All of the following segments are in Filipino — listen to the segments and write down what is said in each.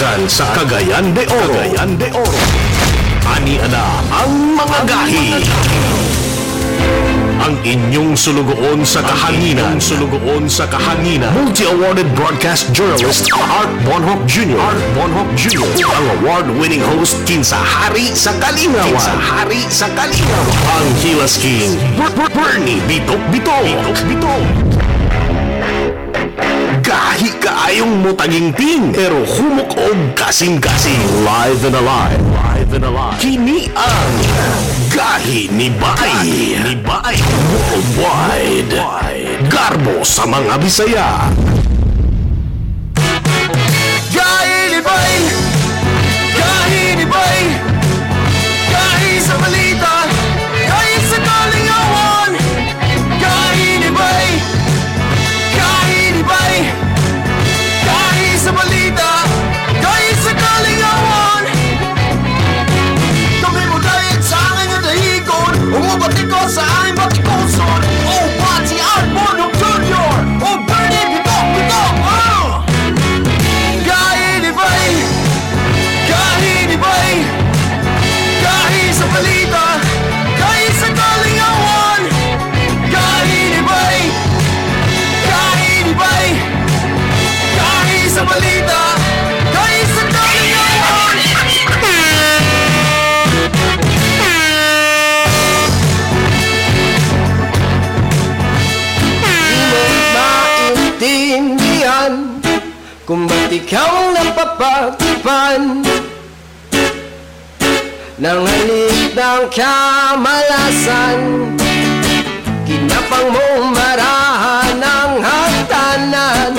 gikan sa Cagayan de Oro. Cagayan de Oro. Ani ana ang mga gahi. Ang inyong sulugoon sa kahanginan. Sulugoon sa kahanginan. Multi-awarded broadcast journalist Art Bonhoff Jr. Art Bonhoff Jr. Ang award-winning host kinsa Hari sa Kalingawan. Kinsa Hari sa Kalingawan. Ang Hilas King Ber- Ber- Bernie Bitok Bitok. Bitok Bitok. Gahi kaayong mutagingting. Pero humok og kasing-kasing live and alive. Live and alive. Kini ang Gahi ni Bay ni Bay worldwide. Garbo sa mga Bisaya. Gahi ni Bay! Gahi ni Bay! Gahi sa balita! Gahi sa kalingawan! Ikaw napapagpan Nang halik ng kamalasan. Kinapang mo marahan ng hagdanan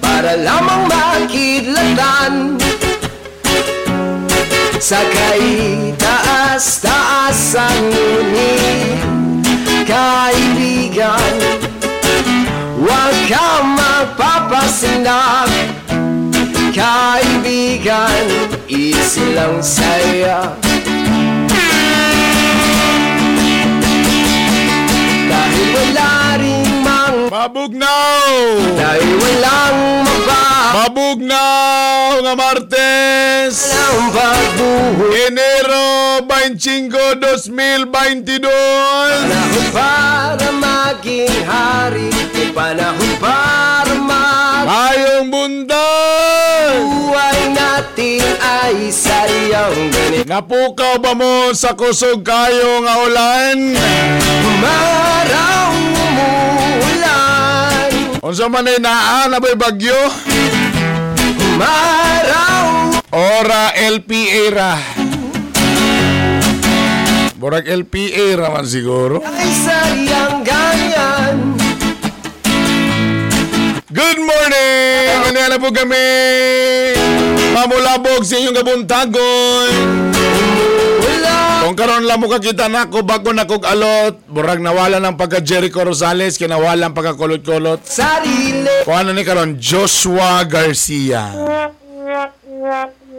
Para lamang makidlatan. Sa kaitaas-taasan ngunit Kaibigan Huwag kang magpapasinag Kaibigan, easy lang saya Dahil wala ring mang Mabugnaw! Dahil walang mapa Mabugnaw nga Martes! Walang pagbuho Enero 25, 2022! Panahon para maging hari panahon para Mayong bundan! Natin ay saryang ganit Nga pukaw ba mo sa kusog kayo nga ulan? Maraw umuulan Unsa man ay naa na ba'y bagyo? Maraw Ora LPA ra. Borag LPA ra man siguro. ay saryang ganyan Good morning! Na po kami? Mamulabog sa inyong gabuntagon. Kung karon lang mo kakita na ako bago na kog alot, burag nawala ng pagka Jericho Rosales, kinawala ang pagkakulot-kulot. sarili Kung ano ni karon Joshua Garcia.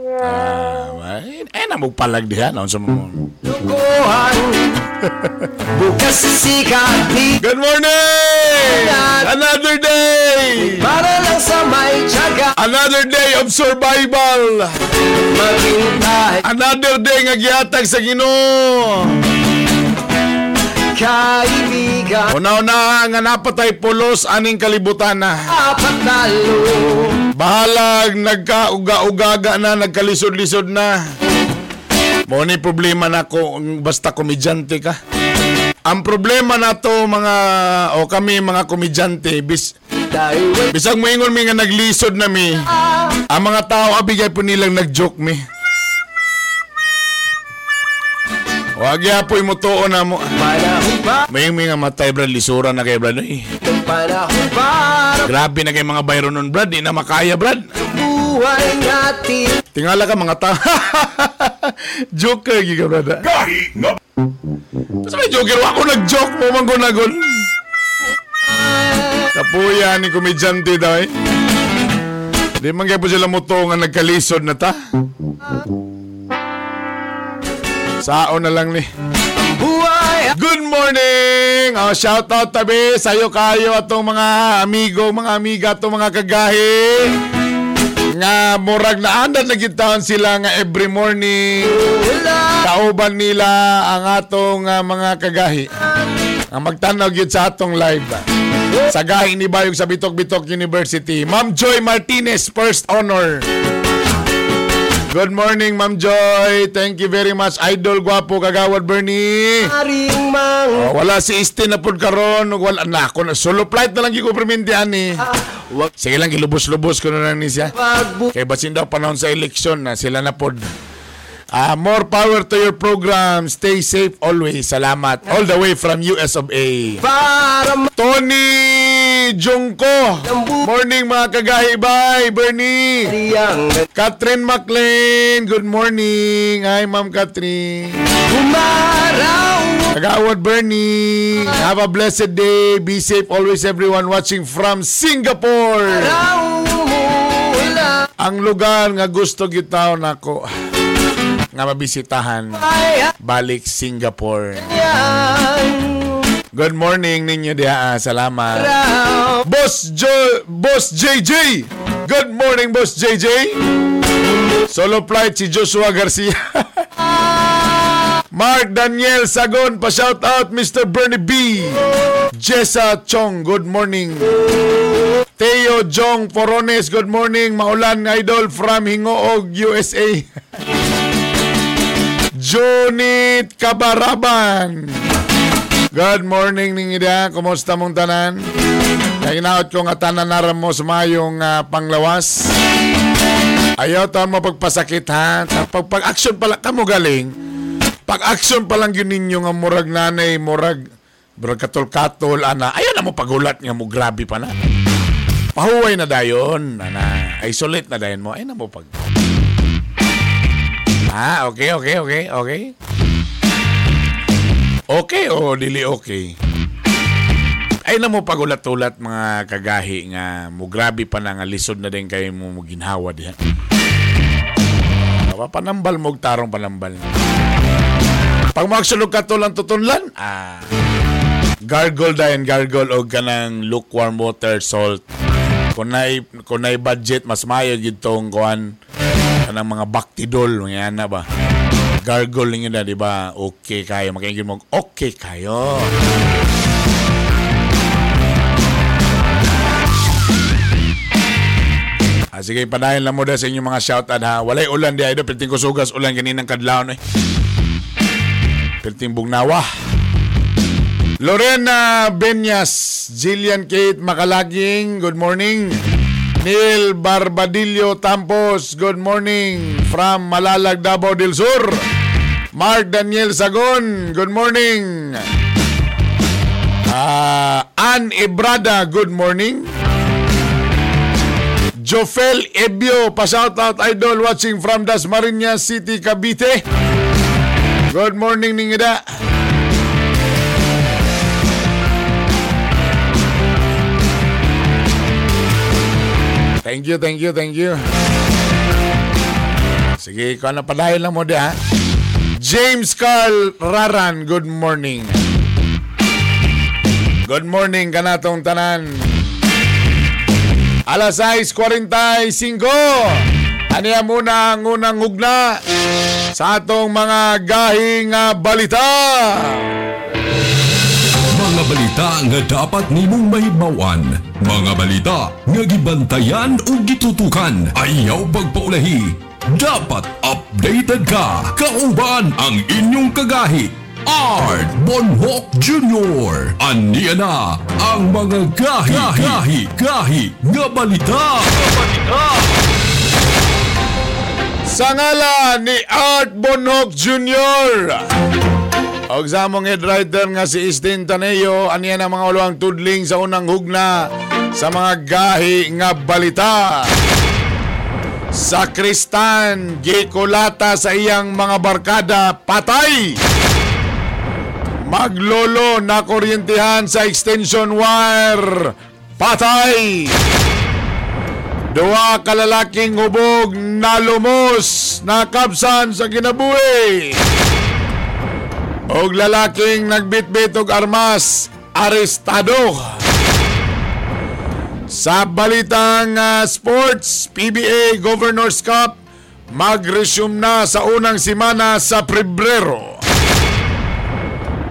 Ah, ay na mo palag diha na unsa mo. Bukas di Good morning! Another day! Para lang sa may tiyaga Another day of survival! Maghintay Another day nga gihatag sa Ginoo. Kaibigan Una-una nga napatay pulos aning kalibutan na. Apat talo Bahalag nagkauga-ugaga na, nagkalisod-lisod na. Mo ni problema na ko basta komedyante ka. Ang problema na to mga o kami mga komedyante bis bisag moingon mi nga naglisod na mi. Ang mga tao abigay po nilang nag-joke mi. Wag ya po mo tuon na mo. Panahon pa May mga matay brad lisura na kay brad. Uy, Panahon para grabe na kay mga bayro nun brad, di na makaya brad. buhay natin Tingala ka mga tao. Joker giga brad. Gahi nga Sa may joker ako nag-joke mo man gunagon. Kapuya ni komedyante daw eh. Di man kaya po sila muto nga nagkalisod na ta. Sao na lang ni. Good morning! Oh, shout out tabi sayo kayo atong mga amigo, mga amiga atong mga kagahi. nga murag na andan na gitawon sila nga every morning kauban nila ang atong ah, mga kagahi ang magtanaw gyud sa atong live sa gahi ni Bayog sa Bitok-Bitok University Ma'am Joy Martinez first honor Good morning Ma'am Joy thank you very much idol gwapo kagawad Bernie Aring mang Oh, wala si Istin na pod karon wala na ako na solo flight na lang gyud ko permintihan ni. Sige lang gilubos-lubos ko na lang ni siya. Kay basin daw panahon sa eleksyon na sila na pod. Ah, more power to your program. Stay safe always. Salamat. All the way from US of A. para Tony Jungko. Morning mga kagahi. Bye, Bernie. Catherine McLean. Good morning. Hi, Ma'am Catherine. Kagawad Bernie. Have a blessed day. Be safe always everyone watching from Singapore. Ang lugar nga gusto gitaw nako nga mabisitahan balik Singapore. Good morning ninyo diha. Salamat. raw Boss Jo Boss JJ. Good morning Boss JJ. Solo flight si Joshua Garcia. Mark Daniel Sagon, pa-shout out Mr. Bernie B. Jessa Chong, good morning. Teo Jong Porones, good morning. Maulan Idol from Hingoog, USA. Junit Kabaraban. Good morning ninyo dia. Kumusta mong tanan? Nainaot ko nga tanan naram mo sa mayong ah, panglawas. Ayaw taon mo pagpasakit ha. Pag, pag action pala kamo galing. Pag action pa lang yun ninyo nga murag nanay, murag murag katol-katol, ana. Ayaw na mo pagulat nga mo grabe pa na. Pahuway na dayon, ana. Isolate na dayon mo. Ay na mo pag... Ah, okay, okay, okay, okay. Okay o dili okay? Ay na mo pagulat-ulat mga kagahi nga mo grabe pa na nga lisod na din kayo mo ginhawa diha. Panambal mo tarong panambal. Pag magsulog ka to lang tutunlan, ah, gargle dayon gargle og kanang lukewarm water salt. Kung nay kung nay budget mas mayo gid tong kuan kanang mga baktidol mga ana ba. Gargle ninyo na, di ba? Okay kayo. Makingin mo, okay kayo. Ah, sige, padayon lang mo da sa inyong mga shoutout ha. Walay ulan di ay Pilting ko sugas ulan ganinang kadlaw eh. Pilting bugnawa. Lorena Benyas, Jillian Kate Makalaging, good morning. Neil Barbadillo Tampos, good morning. From Malalag, Davao del Sur. Mark Daniel Sagon, good morning. Ah, Ann Ebrada, good morning. Jofel Ebio, pa-shoutout idol watching from Dasmariñas City, Cavite. Good morning, Ningida. Thank you, thank you, thank you. Sige, ikaw na padayon lang mo di ha. James Carl Raran, good morning. Good morning kanatong tanan. Alas 6.45. Aniya muna ang unang hugna sa atong mga gahing ah, balita. Mga balita nga dapat nimong mahibawan. Mga balita nga gibantayan ug gitutukan. Ayaw pagpaulahi. Dapat updated ka. Kauban ang inyong kagahi. Art Bonhoc Jr. Aniya na ang mga gahi, gahi, gahi, nga balita. Nga balita. Sa ngala ni Art Bonhoc Jr. Og sa among head writer nga si Istin Taneo, aniya na mga ulawang tudling sa unang hugna sa mga gahi nga balita. Sa Kristan, gikulata sa iyang mga barkada, patay! Maglolo na kuryentihan sa extension wire, patay! Duwa kalalaking hubog na lumos na kapsan sa kinabuhi. Og lalaking nagbitbit og armas, arestado. Sa balitang ah, sports, PBA Governors Cup mag-resume na sa unang simana sa Pebrero.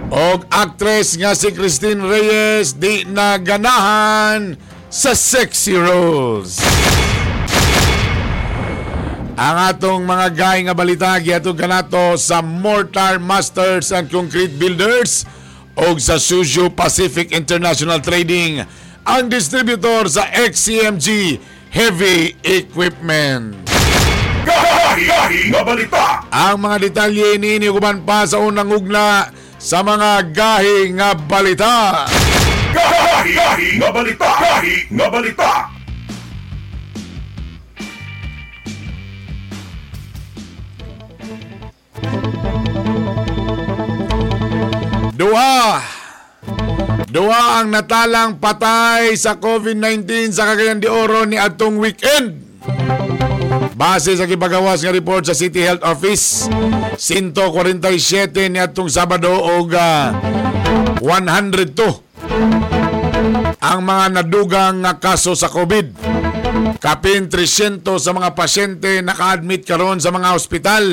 Og actress nga si Christine Reyes di na ganahan sa sexy roles. Ang atong mga gay nga balita giatong kanato sa Mortar Masters and Concrete Builders o sa Suzhou Pacific International Trading ang distributor sa XCMG Heavy Equipment. Gahi nga balita. Ang mga detalye ni guban pa sa unang ugna sa mga gahi nga balita. Gahi nga balita. Gahi nga balita. Duha. Duha ang natalang patay sa COVID-19 sa Cagayan de Oro ni atong weekend. Base sa gipagawas nga report sa City Health Office, 147 ni atong Sabado og ah, 102 ang mga nadugang nga kaso sa COVID. Kapin 300 sa mga pasyente naka-admit karon sa mga ospital.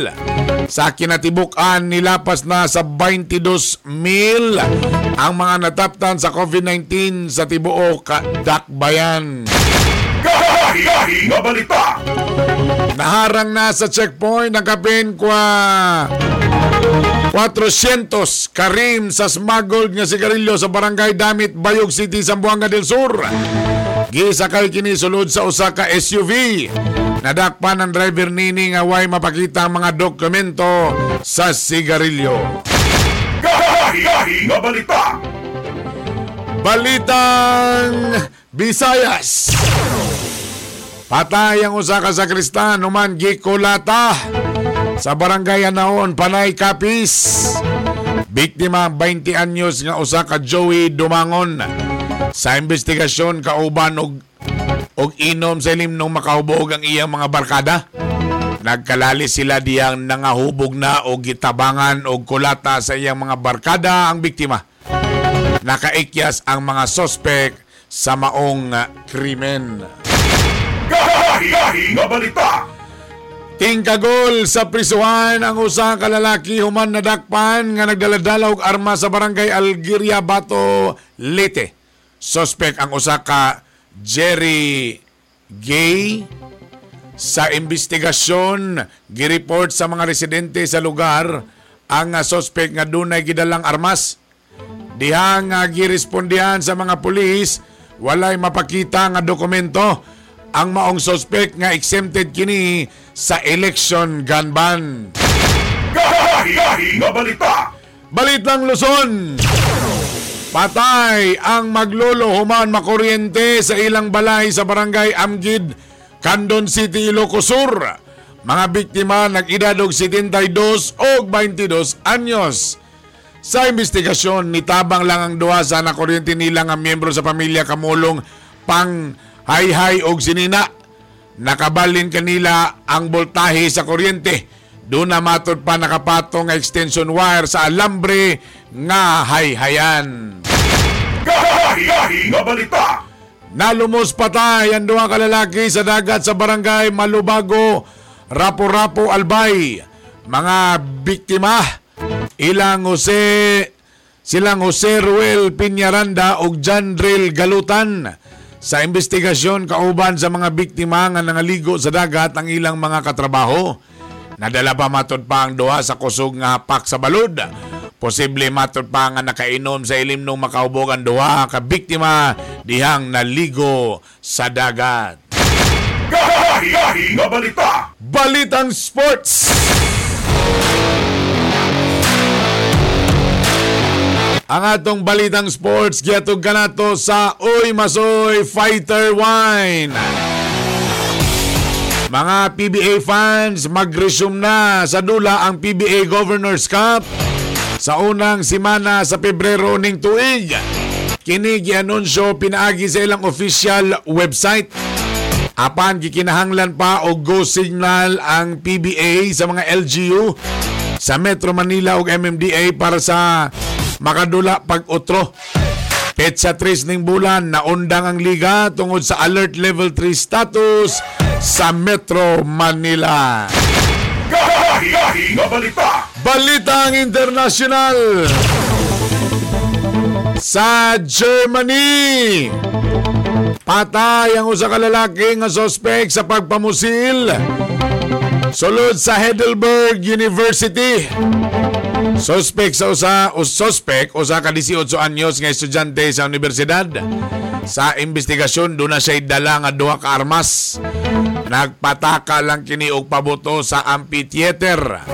Sa kinatibukan nilapas na sa 22 mil ang mga nataptan sa COVID-19 sa tibuok Dakbayan. Gahi nga balita. Naharang na sa checkpoint ng kapin kwa 400 karim sa smuggled nga sigarilyo sa barangay Damit, Bayog City, Zamboanga del Sur. Gisakay kini sulod sa usa ka SUV. Nadakpan ng driver nini nga way mapakita ang mga dokumento sa sigarilyo. Gahi nga balita. Balitang Visayas. Patay ang usa ka sakristan human gikulata sa barangay Anaon, Panay Kapis. Biktima 20 anyos nga usa ka Joey Dumangon. Sa investigasyon kauban og og inom sa ilim nung makahubog ang iyang mga barkada. Nagkalali sila diyang nangahubog na o gitabangan o kulata sa iyang mga barkada ang biktima. Nakaikyas ang mga sospek sa maong ah, krimen. Gahi nga balita. Tingkagol sa prisuhan ang usa ka lalaki human nadakpan nga nagdaladala og arma sa barangay Algiria Bato Leyte. Suspect ang usa ka Jerry Gay sa investigasyon gireport sa mga residente sa lugar ang ah, suspect nga dunay gidalang armas. Diha nga girespondihan sa mga pulis walay mapakita nga dokumento ang maong suspect nga exempted kini sa election gun ban. Gahi nga balita. Balitang Luzon. Patay ang maglolo human makuryente sa ilang balay sa barangay Amgid, Candon City, Ilocos Sur. Mga biktima nag-edad og 72 o 22 anyos. Sa investigasyon, nitabang lang ang duha sa nakuryente nila nga miyembro sa pamilya kamulong pang hayhay og sinina. Nakabalin kanila ang voltahe sa kuryente. Doon na matod pa nakapatong extension wire sa alambre nga hayhayan. Gahi nga balita. Nalumos patay ang duha ka lalaki sa dagat sa barangay Malubago, Rapo-Rapo, Albay. Mga biktima, ilang Jose, silang Jose Ruel Piñaranda ug John Drill Galutan. Sa investigasyon kauban sa mga biktima nga nangaligo sa dagat ang ilang mga katrabaho. Nadala pa matod pa ang duha sa kusog nga hapak sa balod. Posible matod pa nga nakainom sa ilim nung makahubog ang duha ka biktima dihang naligo sa dagat. Gahi nga balita. Balitang Sports! Ang atong balitang sports giatog kanato sa Uy Masoy Fighter Wine. Mga PBA fans, mag-resume na sa dula ang PBA Governors Cup sa unang simana sa Pebrero ning tuig. Kini gianunsyo pinaagi sa ilang official website. Apan gikinahanglan pa og go signal ang PBA sa mga LGU sa Metro Manila ug MMDA para sa makadula pag-utro. Petsa 3 ning bulan, naundang ang liga tungod sa Alert Level 3 status sa Metro Manila. Nga balita. Balitang internasyonal sa Germany. Patay ang usa ka lalaki nga suspect sa pagpamusil sulod sa Heidelberg University. Suspect sa usa o suspect usa ka 18 anyos nga estudyante sa universidad. Sa investigasyon do na siya dala nga duha ka armas. Nagpataka lang kini og pabuto sa amphitheater.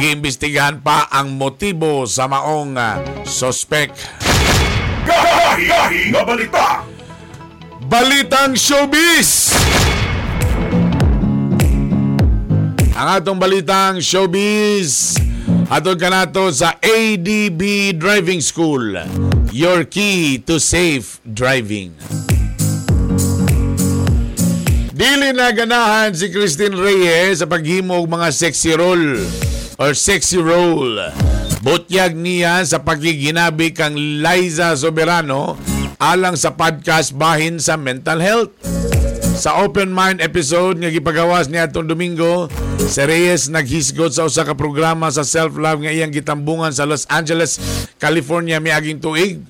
Giimbestigahan pa ang motibo sa maong ah, suspect. Gahi nga balita. Balitang Showbiz! Ang atong balitang Showbiz atong kanato sa ADB Driving School. Your key to safe driving. Dili na ganahan si Christine Reyes sa paghimo og mga sexy role or sexy role. Butyag niya sa pagiginabi kang Liza Soberano alang sa podcast bahin sa mental health. Sa Open Mind episode nga gipagawas niya atong Domingo, si Reyes naghisgot sa usa ka programa sa self-love nga iyang gitambungan sa Los Angeles, California miaging tuig.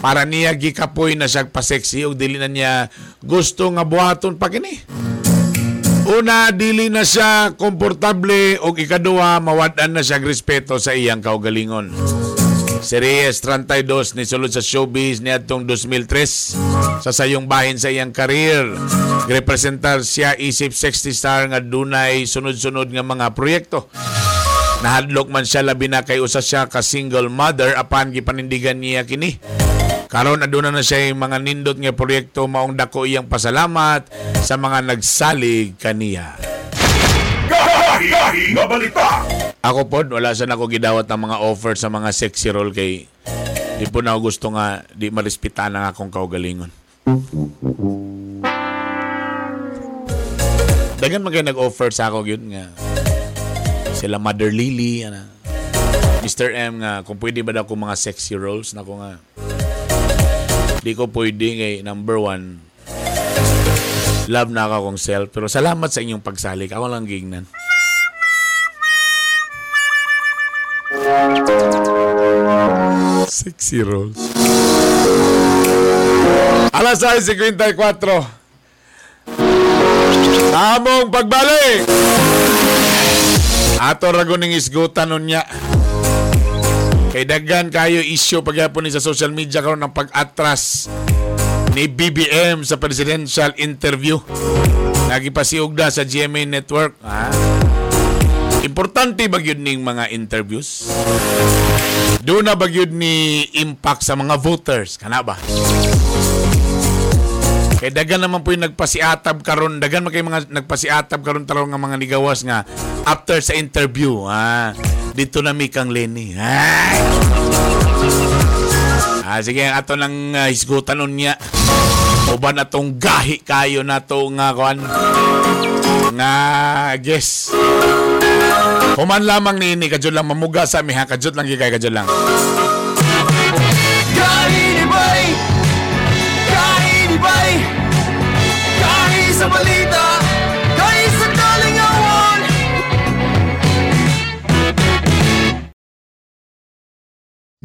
Para niya gikapoy na siya paseksi o dili na niya gusto nga buhaton pa kini. Una, dili na siya komportable o ikaduha, mawadan na siya respeto sa iyang kaugalingon. Si Reyes 32 ni sulod sa showbiz ni atong 2003 sa sayong bahin sa iyang karir. Representar siya isip 60 star nga dunay sunod-sunod nga mga proyekto. Nahadlok man siya labi na kay usa siya ka single mother apan gipanindigan niya kini. Karon aduna na siya yung mga nindot nga proyekto maong dako iyang pasalamat sa mga nagsalig kaniya. Gahi nga balita. Ako pod wala sa nako gidawat ang mga offer sa mga sexy role kay di po na ako gusto nga di marespetan ang akong kaugalingon. Dagan man kayo nag-offer sa ako yun nga sila Mother Lily ana. Mr. M nga kung pwede ba daw ko mga sexy roles na ko nga di ko pwede ngay number one love na ako akong self pero salamat sa inyong pagsalik ako lang gignan Sexy rolls. Alas 6.54. Tamong pagbalik. Ato ragoning isgutan nun niya. Kay daghan kayo issue pagyapon ni sa social media karon ng pag-atras ni BBM sa presidential interview. Nagipasiog da sa GMA Network. Ha? Importante ba yun ning mga interviews? Doon na ba yun ni impact sa mga voters? Kana ba? Kay dagan naman po yung nagpasiatab karon, dagan man kay mga nagpasiatab karon taron nga mga nigawas nga after sa interview, ha. Dito na mi kang Lenny. Ay! Ah, sige, ato nang uh, hisgutan nun niya. Uban atong gahi kayo na to nga kwan. Nga, guess. Human lamang ni ini, kadyo lang mamuga sa mi ha, kadyo lang gigay, kadyo lang. Gahi ni Bay! Gahi ni Bay! Gahi sa balita!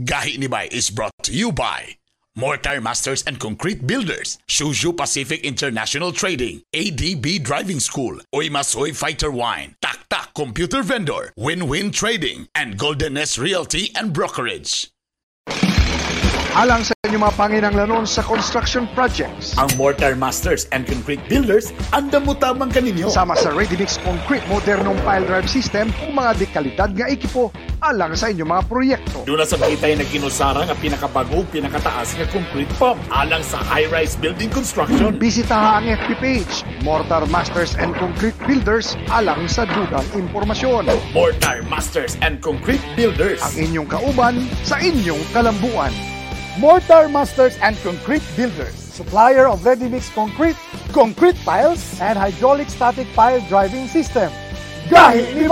Gahi ni Bay is brought to you by Mortar Masters and Concrete Builders, Shushu Pacific International Trading, ADB Driving School, Oimasoy Fighter Wine, Taktak Computer Vendor, Win-Win Trading, and Golden Nest Realty and Brokerage. Alang sa inyong mga panginanglanon sa construction projects. Ang Mortar Masters and Concrete Builders, andam mo tamang kaninyo. Sama sa ready-mix concrete modernong pile drive system ug mga dekalidad nga ekipo alang sa inyong mga proyekto. Doon na sa kitay na ginusara nga pinakabago, pinakataas nga concrete pump alang sa high-rise building construction. Bisitaha ang FB page, Mortar Masters and Concrete Builders alang sa dugang impormasyon. Mortar Masters and Concrete Builders. Ang inyong kauban sa inyong kalambuan. Mortar Masters and Concrete Builders, supplier of ready-mix concrete, concrete piles, and hydraulic static pile driving system. Gahi ni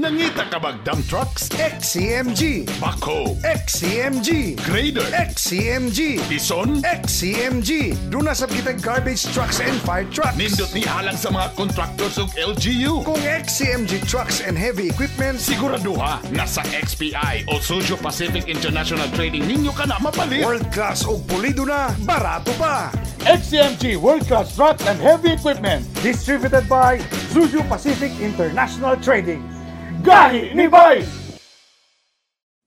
Nangita ka bag dump trucks? XCMG, Backhoe, XCMG, grader, XCMG, bison, XCMG. Doon na sa kitang garbage trucks and fire trucks. nindot ni halang sa mga contractors ug LGU. Kung XCMG trucks and heavy equipment, Siguraduha na sa XPI o Socio Pacific International Trading ninyo ka na mapalit. world class o pulido na, barato pa. XCMG World Class Truck and Heavy Equipment. Distributed by Zuzu Pacific International Trading. Gahi ni Bay!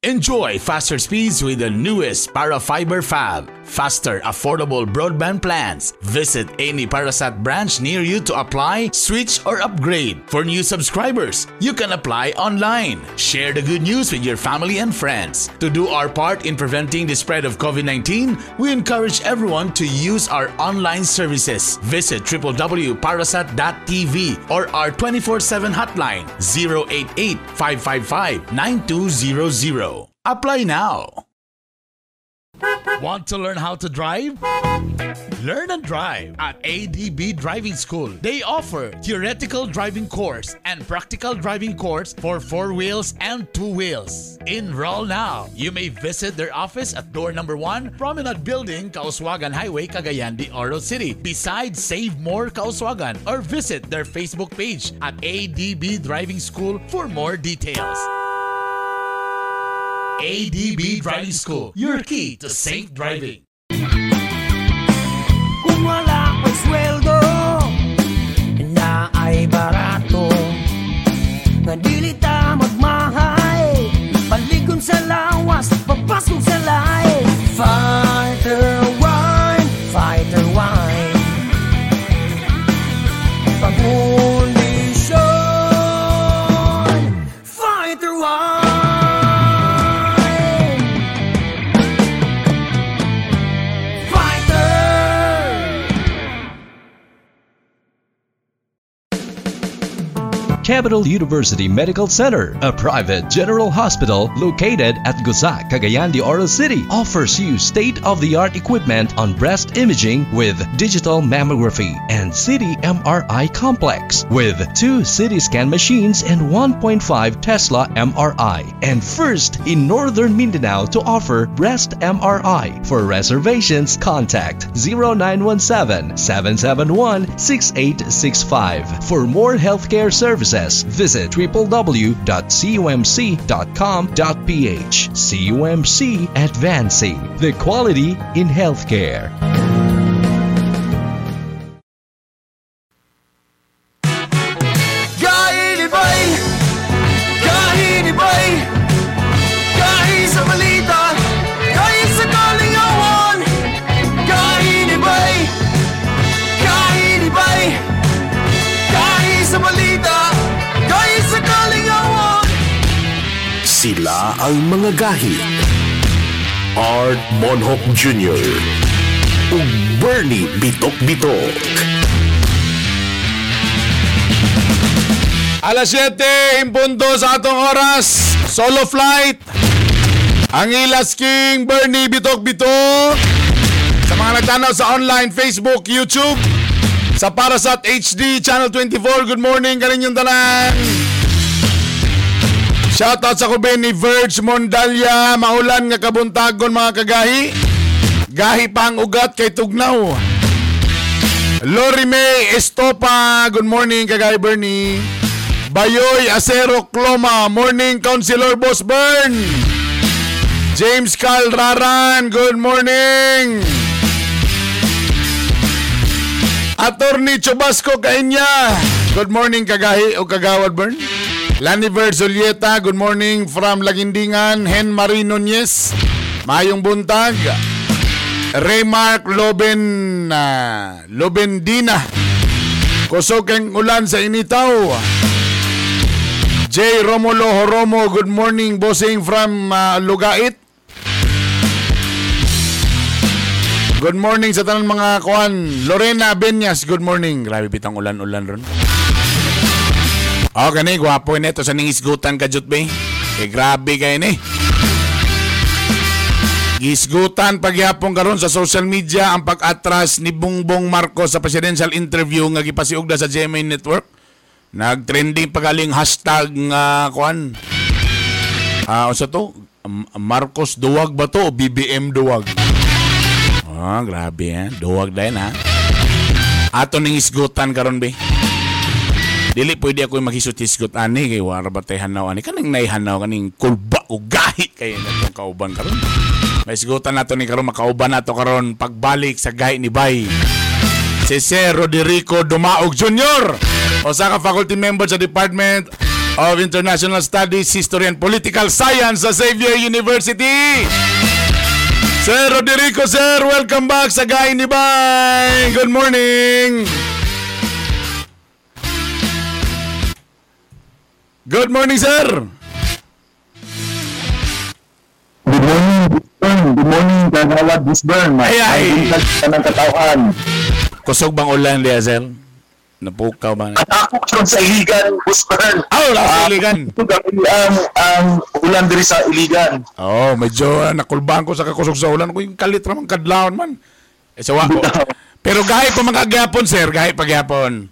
Enjoy faster speeds with the newest Parafiber Fab. Faster, affordable broadband plans. Visit any Parasat branch near you to apply, switch, or upgrade. For new subscribers, you can apply online. Share the good news with your family and friends. To do our part in preventing the spread of COVID 19, we encourage everyone to use our online services. Visit www.parasat.tv or our 24 7 hotline 088 555 9200. Apply now. Want to learn how to drive? Learn and drive at ADB Driving School. They offer theoretical driving course and practical driving course for four wheels and two wheels. Enroll now. You may visit their office at door number one, Promenade Building, Kauswagan Highway, Cagayan de Oro City. Besides Save More Kauswagan or visit their Facebook page at ADB Driving School for more details. ADB Driving School, your key to safe driving. Kung wala kang sweldo Na ay barato. Nga dili ta magmahal Paligon sa lawas Papasok sa lahi Capital University Medical Center, a private general hospital located at Gusac, Cagayan de Oro City, offers you state-of-the-art equipment on breast imaging with digital mammography and city MRI complex with two CT scan machines and 1.5 Tesla MRI and first in Northern Mindanao to offer breast MRI. For reservations, contact 0917-771-6865. For more healthcare services, visit www.cumc.com.ph. CUMC Advancing the Quality in Healthcare. Bonhoc Jr. ug Bernie Bitok Bitok. Alas 7, impunto sa atong oras. Solo flight. Ang Ilas King, Bernie Bitok Bitok. Sa mga nagtanaw sa online, Facebook, YouTube. Sa Parasat HD, Channel 24. Good morning, kaninyong tanan. Shoutout sa kuben ni Verge Mondalya. Maulan nga kabuntagon mga kagahi. Gahi pa ang ugat kay Tugnaw. Lori May Estopa. Good morning, kagahi Bernie. Bayoy Acero Cloma, Morning Councilor Boss Bern. James Carl Raran, good morning. Attorney Chubasco Kainya, good morning kagahi o kagawad Bern. Laniver Zulieta, good morning from Lagindingan. Hen Marie Nunez, mayong buntag. Raymark Loben, uh, Lobendina, kusog kang ulan sa initaw. J. Romulo Horomo, good morning, bossing from uh, Lugait. Good morning sa tanan mga kuan. Lorena Benyas, good morning. Grabe bitang ulan-ulan ron. Oh, gani, gwapo nito sa ningisgutan ka, Jutbe. Eh, grabe kayo ni. Gisgutan pagyapon karon sa social media ang pag-atras ni Bongbong Marcos sa presidential interview nga gipasiugda sa GMA Network. Nag-trending pagaling hashtag nga kuan. Ah, unsa to? Marcos Duwag ba to o BBM Duwag? Ah, grabe eh. Duwag din ha. Ato ning isgutan karon be. Dili pwede ako maghisot isgot ani kay wala ba tay hanaw ani kaning naihanaw kaning kulba o gahi kay natong kauban karon. May isgutan nato ni karon makauban nato karon pagbalik sa gahi ni Bay. Si Sir Roderico Dumaog Jr. Usa ka faculty member sa Department of International Studies, History and Political Science sa Xavier University. Sir Roderico, sir, welcome back sa Gahi ni Bay. Good morning. Good morning, sir. Good morning, Bisburn. Good morning, Kagawad Bisburn. Ay, ay. Ay, ng katawan. Kusog bang ulan sir? Napukaw ba? Ako karon sa Iligan, Bisburn. Oh, nasa iligan. Ito gabi ang, ang ulan diri sa Iligan. Oh, medyo uh, nakulbahan ko sa kakusog sa ulan ko yung kalit ramang kadlawon man. Eh, sawa ko. Pero gahi pa mga gyapon, sir. Gahi pa gyapon.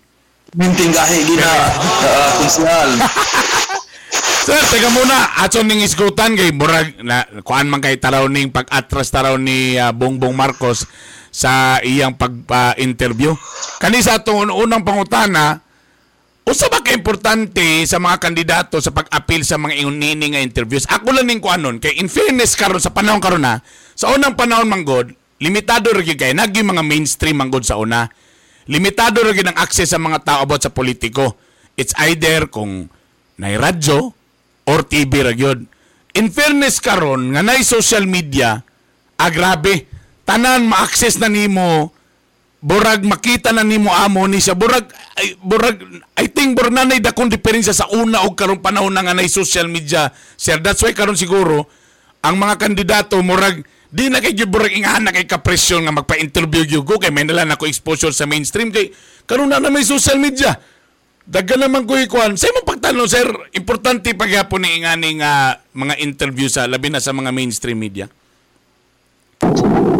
Minting gahi gina, uh, konsyal. Sir, teka muna. Atson ning isgutan kay Murag, na, kuan man kay taraw ning pag-atras taraw ni ah, Bongbong Marcos sa iyang pag-interview. Kani sa atong unang pangutana, usa ba ka importante sa mga kandidato sa pag-apil sa mga inunini nga interviews? Ako lang ning kuanon kay in fairness karon sa panahon karon na, sa unang panahon manggod, limitado ra kay nagi mga mainstream manggod sa una. Limitado ra ang access sa mga tao about sa politiko. It's either kung nay radyo or TV ra. In fairness karon nga nay social media, ah grabe, tanan ma-access na nimo burag makita na nimo amo ni siya burag ay, burag I think burag nanay dakong diferensya sa una og karon panahon na nga nay social media sir that's why karon siguro ang mga kandidato murag di na kay gyud burag ingahan na kay kapresyon nga magpa-interview gyud ko kay may nala na ko exposure sa mainstream kay karon na may social media Daggan naman ko ikuan. Sa imong pagtanong, sir, importante pagyapon ni ingani nga mga interview sa labi na sa mga mainstream media.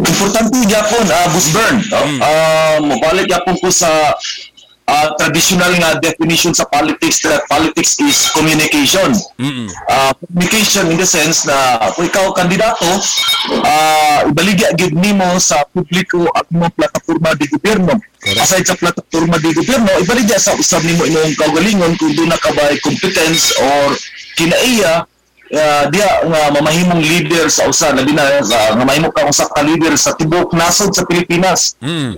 Importante gyapon, uh, Busburn. Uh, mabalik gyapon ko sa uh, traditional nga definition sa politics that politics is communication. Uh, communication in the sense na kung ikaw kandidato, uh, ibaligya gid nimo sa publiko ang imong plataporma di gobyerno. Aside sa plataporma di gobyerno, ibaligya sa usab nimo imong kaugalingon kung doon na ka ba competence or kinaiya uh, dia nga mamahimong leader sa usa na uh, nga mahimo ka usa ka leader sa tibok nasod sa Pilipinas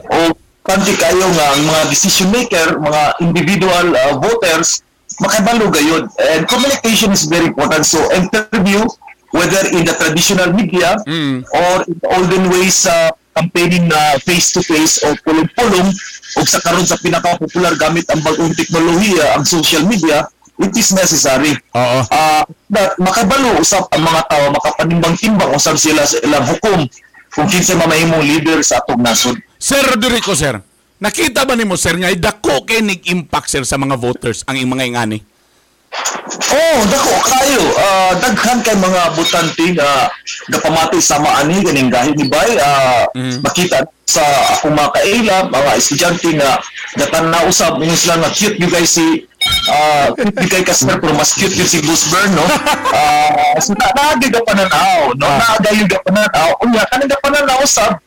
o kanti kayo nga ang mga decision maker mga individual uh, voters makabalo gayud and communication is very important so interview whether in the traditional media or in the olden ways sa campaigning na face to face o pulong-pulong o sa karon sa pinaka-popular gamit ang bagong teknolohiya ang social media it is necessary Oo. Ah, that makabalo usap ang mga tao makapanimbang-timbang usab sila sa ilang hukom kung kinsa mamahimong leader sa atong nasod. Sir Roderico, sir, nakita ba nimo sir nga dako kay nig-impact sir sa mga voters ang mga ingani? Oh, dako kayo. Ah, daghan kay mga butante nga gapamati sa maani ganing gahi ni bay. Ah, makita sa akong mga kaila, mga estudyante nga gatan na usab mo sila nga cute you guys si ah cute you kay Casper pero mas cute yun si Bruce Byrne no. Ah, so na naagay ka pananaw, no. Naagay yung pananaw. Unya kanang pananaw usab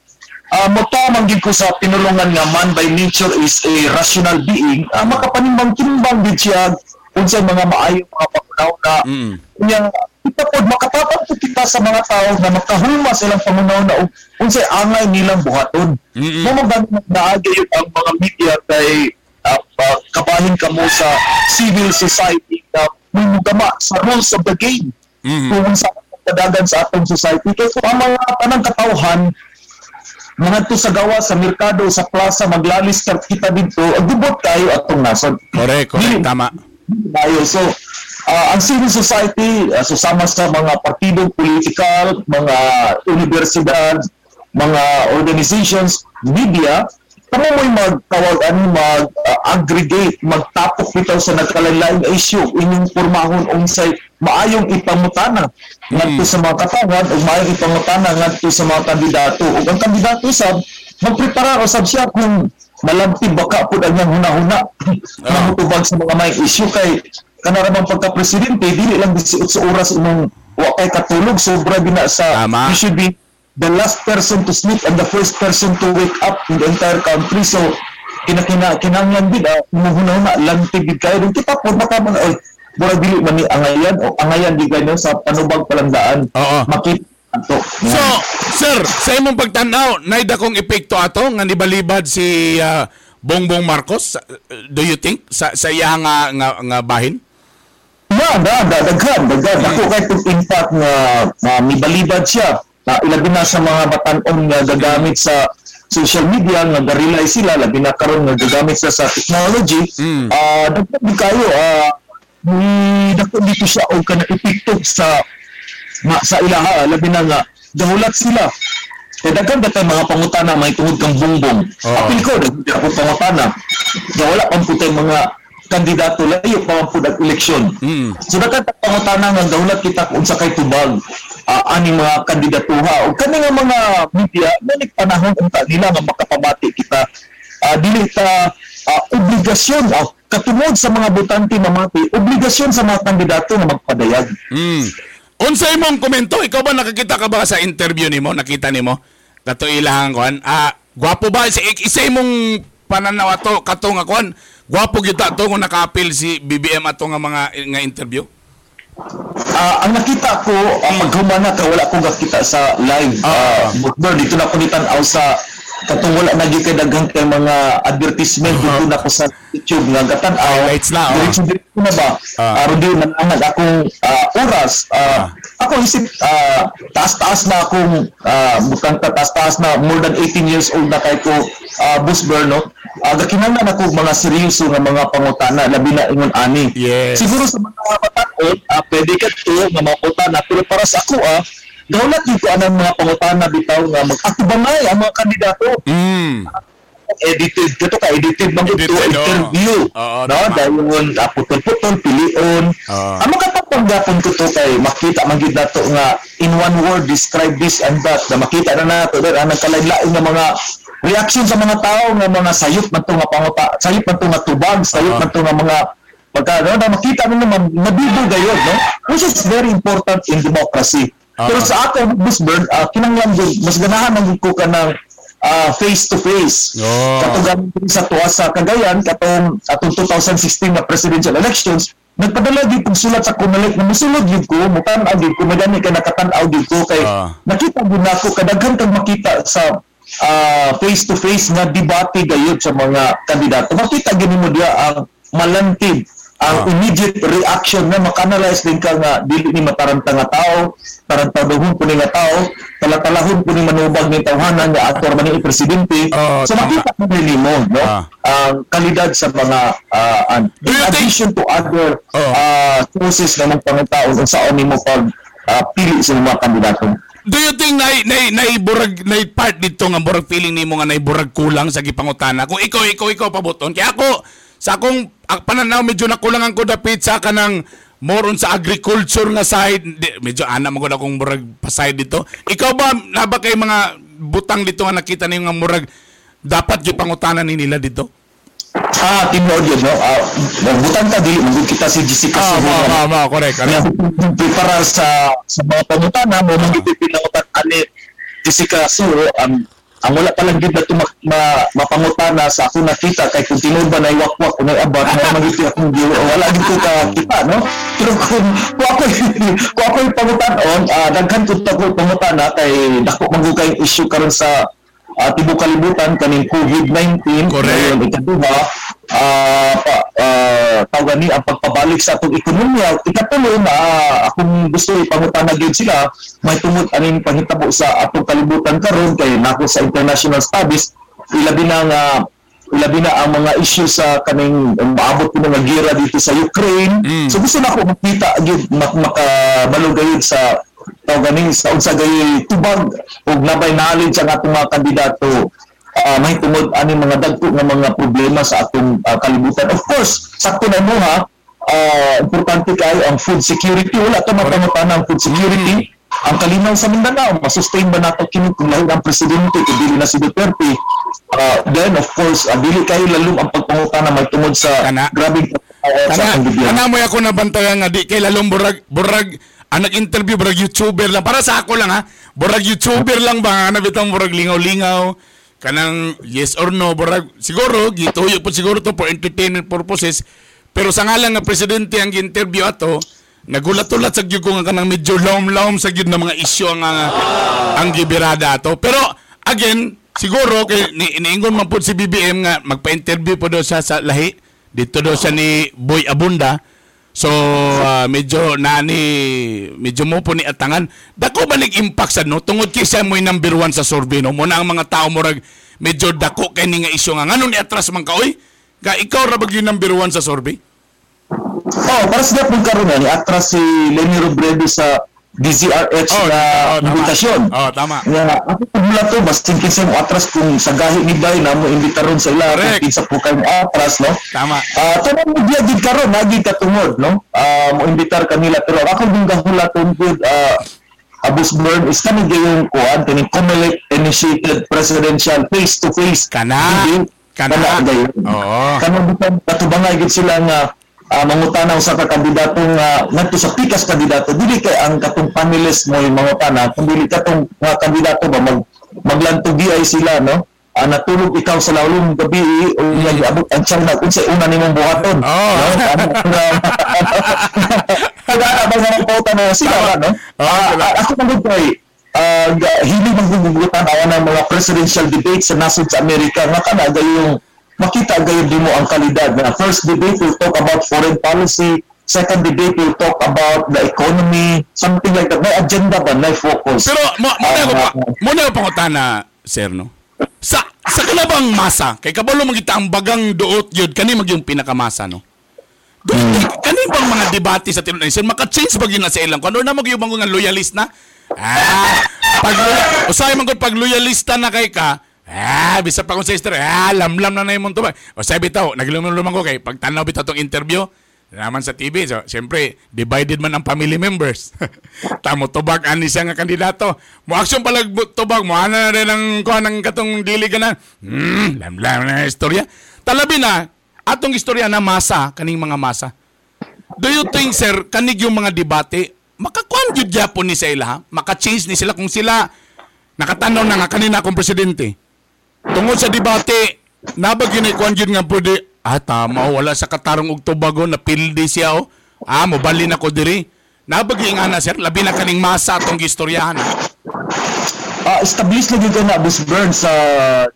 Ah, mo manggid ko sa pinulungan nga man by nature is a rational being, ah, makapanimbang-timbang gid siya unsay mga maayong mga pangunaw na Mm. Kunya, kita pod makatapang po kita sa mga tao na makahulma silang pangunaw na unsay angay nilang buhaton. Mm-mm. Mo man naagay ang mga media kay ah, ah, kabahin ka mo sa civil society na may mugama sa rules of the game. Mhm. Kung sa kadagan sa atong society kay kung ang mga tanang katawhan mga to sa gawa sa merkado sa plaza maglalis ka kita dito agubot kayo atong nasod Correct, correct, tama. tayo. So, ah, ang civil society, uh, susama sa mga partidong political, mga universidad, mga organizations, media, kamo mo'y magtawag ano, mag-aggregate, magtapok bitaw sa nagkalain issue, inyong pormahon unsay maayong ipamutana ngadto sa mga katawan o maayong ipamutana ngadto sa mga kandidato. O ang kandidato sab magprepara usab siya kung malamti baka po ang yang huna-huna mahutubag sa mga may issue kay kanaramang pagka-presidente dili lang 18 oras imong wa kay katulog sobra gina sa Tama. you should be the last person to sleep and the first person to wake up in the entire country so kinakina kinanglan gid ah huna-huna lanti gid kayo din kita po baka man oy mura dili man ni angayan o angayan di ganyan sa panubag palandaan Oo. makita So, sir, sa imong pagtanaw, nay dakong epekto ato nga nibalibad si ah, Bongbong Marcos, do you think sa sa iya nga nga, nga bahin? Na, na, na, daghan, daghan. Ako kay impact nga uh, mibalibad siya. Na ilabi na sa mga batanon nga gagamit sa social media nga garilay sila labi na karon nga gagamit sa sa technology Mm. ah daghan di kayo ah ni dako dito siya og kana epekto sa ma, sa ilaha labi na nga gahulat sila kaya daghan ka mga pangutana may tungod kang bungbong Oo. apil ko daghan ako pangutana wala pang putay mga kandidato layo pa pud ang eleksyon Mm. So dapat pangutana nga gawlat kita kung sa kay tubag uh, ani mga kandidatuha o kani nga mga media nanik panahon unta nila nga makapamati kita uh, dili ta uh, obligasyon uh, katungod sa mga botante mamati obligasyon sa mga kandidato nga magpadayag Mm. Unsa imong komento? Ikaw ba nakakita ka ba sa interview nimo? Nakita nimo? Kato ilang kuan. Ah, gwapo ba si isa imong pananaw ato kato nga kuan? Gwapo gyud ato kung naka-appeal si BBM ato nga mga nga interview? Ah, ang nakita ko uh, maghumana ka wala ko nakita sa live Ah. uh, dito na ko nitan-aw sa katong wala na gyud kay daghang kay mga advertisement dito na ko sa YouTube nga gatan-aw Highlights na, oh. diretso diretso na ba Ah. aron di man ang akong ah, oras Ah, ako isip ah, taas-taas na akong uh, butang ta taas-taas na more than 18 years old na kay ko uh, Boss Berno uh, gakinahanglan ako mga seryoso nga mga pangutana labi na ingon ani Yes. siguro sa mga bataon uh, pwede ka to nga mga pangutana pero para sa ako ah gawlat dito anang mga pangutana bitaw nga mag-atubangay ang mga kandidato Mm. edited dito ka edited man ito Edited, oo. interview Oo, no dahil uh, putol-putol pilion Oo. ang makapagpanggapon ko to kay makita man gid nato nga in one word describe this and that na makita na nato dahil ang nagkalain nga mga reaction sa mga tao nga mga sayop man to nga panguta sayop man to nga tubag sayop to nga mga pagka no, na makita mo naman mabibo gayod no which is very important in democracy Oo. pero sa ato Busburn uh, kinanglan gyud mas ganahan gyud ko ka ng face to face Oo. katong sa tuwa sa Cagayan katong atong 2016 na presidential elections nagpadala gyud kog sulat sa Comelec na musulod gyud ko mutan gyud ko madani kay nakatan-aw gyud ko kay Ah. nakita gyud nako kadaghan kag makita sa face to face nga debate gayud sa mga kandidato. Makita gyud mo diya ang malantid ang Ah. immediate reaction na makanalyze din ka nga dili ni mataranta nga tao tarantaduhon po ni nga tao talatalahon po ni manubag ni tawhanan nga aktor man ni presidente. Oo, so makita mo rin mo no? Ang kalidad sa mga ah, an- in addition to other ah, sources na mga pangutaon kung saan nimo pag ah, pili sa mga kandidato Do you think na na na burag na part dito nga burag feeling nimo nga na burag kulang sa gipangutana? Kung ikaw ikaw ikaw pabuton kaya ako sa akong ang pananaw medyo nakulangan ko dapit sa kanang more on sa agriculture nga side Di, medyo ana ko akong burag pa side dito. Ikaw ba naba kay mga butang dito nga nakita niyo nga murag dapat yung pangutana ni nila dito? Ah tinuod yun no? Ah, butang ta dili mo kita si Jessica Ah, ma, nga ma, ma, correct. na prepara sa sa mga pangutana mo mong ipinangutan ani Jessica Soho ang ang wala pa lang gid na ito ma, mapangutana sa ako nakita kay kung tinuod ba na iwakwak kung ay abat na magiti akong giyo o wala gid ko ka kita no? Pero kung kung ako kung ako yung pangutanon uh, daghan ko ta ko pangutana kay dako magugay issue karon sa uh, tibuok kalibutan kaning COVID-19 Correct. ngayon ikaduha ah pa uh, ni ang pagpabalik sa atong ekonomiya ikatulo na ah, akong gusto ipangutana gyud sila may tungod aning panghitabo sa atong kalibutan karon kay nako sa international studies ilabi na nga ilabi na ang mga issue sa kaning maabot ko mga gira dito sa Ukraine Mm. so gusto na ako makita mak makabalo gayud sa tawag ni sa unsa gayud tubag ug nabay knowledge ang atong mga kandidato uh, may tungod ani mga dagko nga mga problema sa atong ah, kalibutan. Of course, sakto na mo ha, ah, importante kayo ang food security. Wala ito mapangutan ang food security. Ang kalinaw sa Mindanao, masustain ba nato kini kung lahi ang presidente kung dili na si Duterte Uh, then of course, uh, dili kayo lalong ang pagpangutana may tungod sa Kana. grabing sa Kana, gobyerno. kana mo ako nabantayan nga di kay lalong burag burag ang nag-interview burag YouTuber lang. Para sa ako lang ha. Burag YouTuber lang ba? Nga bitang burag lingaw-lingaw. Kanang yes or no burag siguro gituyo po siguro to for entertainment purposes. Pero sa ngalan nga presidente ang interview ato nagulat-ulat sa gyud ko nga kanang medyo laom-laom sa gyud na mga isyu ang ang, ang gibirada ato. Pero again siguro kay ni, niingon man po si BBM nga magpa-interview po daw siya sa lahi. Dito daw siya ni Boy Abunda So ah, medyo nani medyo mo po ni atangan. Dako ba nag-impact sa no tungod kay siya mo'y number one sa survey no. Muna ang mga tao mo rag medyo dako kay ni nga isyu nga ngano ni atras man ka oy. Ka ikaw ra bag yung number one sa survey? Oh, para sa dapat karon ni atras si Lenny Robredo sa DZRH Oh, na oh, tama. invitasyon. Oh, tama. Nga, ako pagmula to, mas tingkin sa mo atras kung sa gahi ni Bay na mo imbitaron sa ila, Correct. kung kinsa po kayo mo atras, no? Tama. Uh, mo dia gid karon nagid katungod, no? Ah, mo imbitar kanila pero ako yung gahulaton gud ah Abus Burn is kami gayong kuan kini Comelec initiated presidential face to face Kana. Kana. gayon Oo. bitang katubangay gid sila nga uh, mangutana sa ka kandidato nga ngadto sa pikas kandidato dili kay ang katong panelist mo yung mangutana kun dili katong mga kandidato ba mag maglantugi ay sila no Ah, natulog ikaw sa lawlong gabi o mm. abot ang siyang na kung sa una nimong buhaton Oo. no? Ano, Kaya na ba sa pauta na sila ba, no? Ah, ah, ako nagod kay uh, hindi maggugutan awan ng mga presidential debates sa nasod sa Amerika nga kana gayong makita gayon din mo ang kalidad. Na first debate will talk about foreign policy. Second debate will talk about the economy. Something like that. May agenda ba? May focus? Pero mo mo na ko pa Ah, mo na ko pangutana sir no. Sa sa kalabang masa kay kabalo magita ang bagang duot yun kani mag yung pinakamasa no. Doon, kani bang mga debate sa tinunan sir maka-change ba na sa ilang? Kung ano na mag yung mga loyalist na? Ah pag usay man pag loyalista na kay ka Ah, bisa pa kung sa history. Ah, lamlam na na yung to ba. O sabi bitaw, naglumang ko kay pagtanaw bitaw tong interview, naman sa TV. So, siyempre, divided man ang family members. Tamo tubag ani siya kandidato. Mo action palag bu- tubag mo ana na rin ang kuha ng katong dili ka na. Hmm, lamlam na istorya. Talabi na, atong istorya na masa, kaning mga masa. Do you think, sir, kanig yung mga debate, makakuan yun Japon ni sa ila, ha? Maka-change ni sila kung sila nakatanaw na nga kanina akong presidente. Tungod sa debate, nabag yun ay yun nga pwede, ah, tama, wala sa katarong og tubago, napildi siya, oh. Ah, mobalin ako diri. Nabag yun nga na, sir, labi na kaning masa atong gistoryahan. ha? ah establish na dito na Boss Burn sa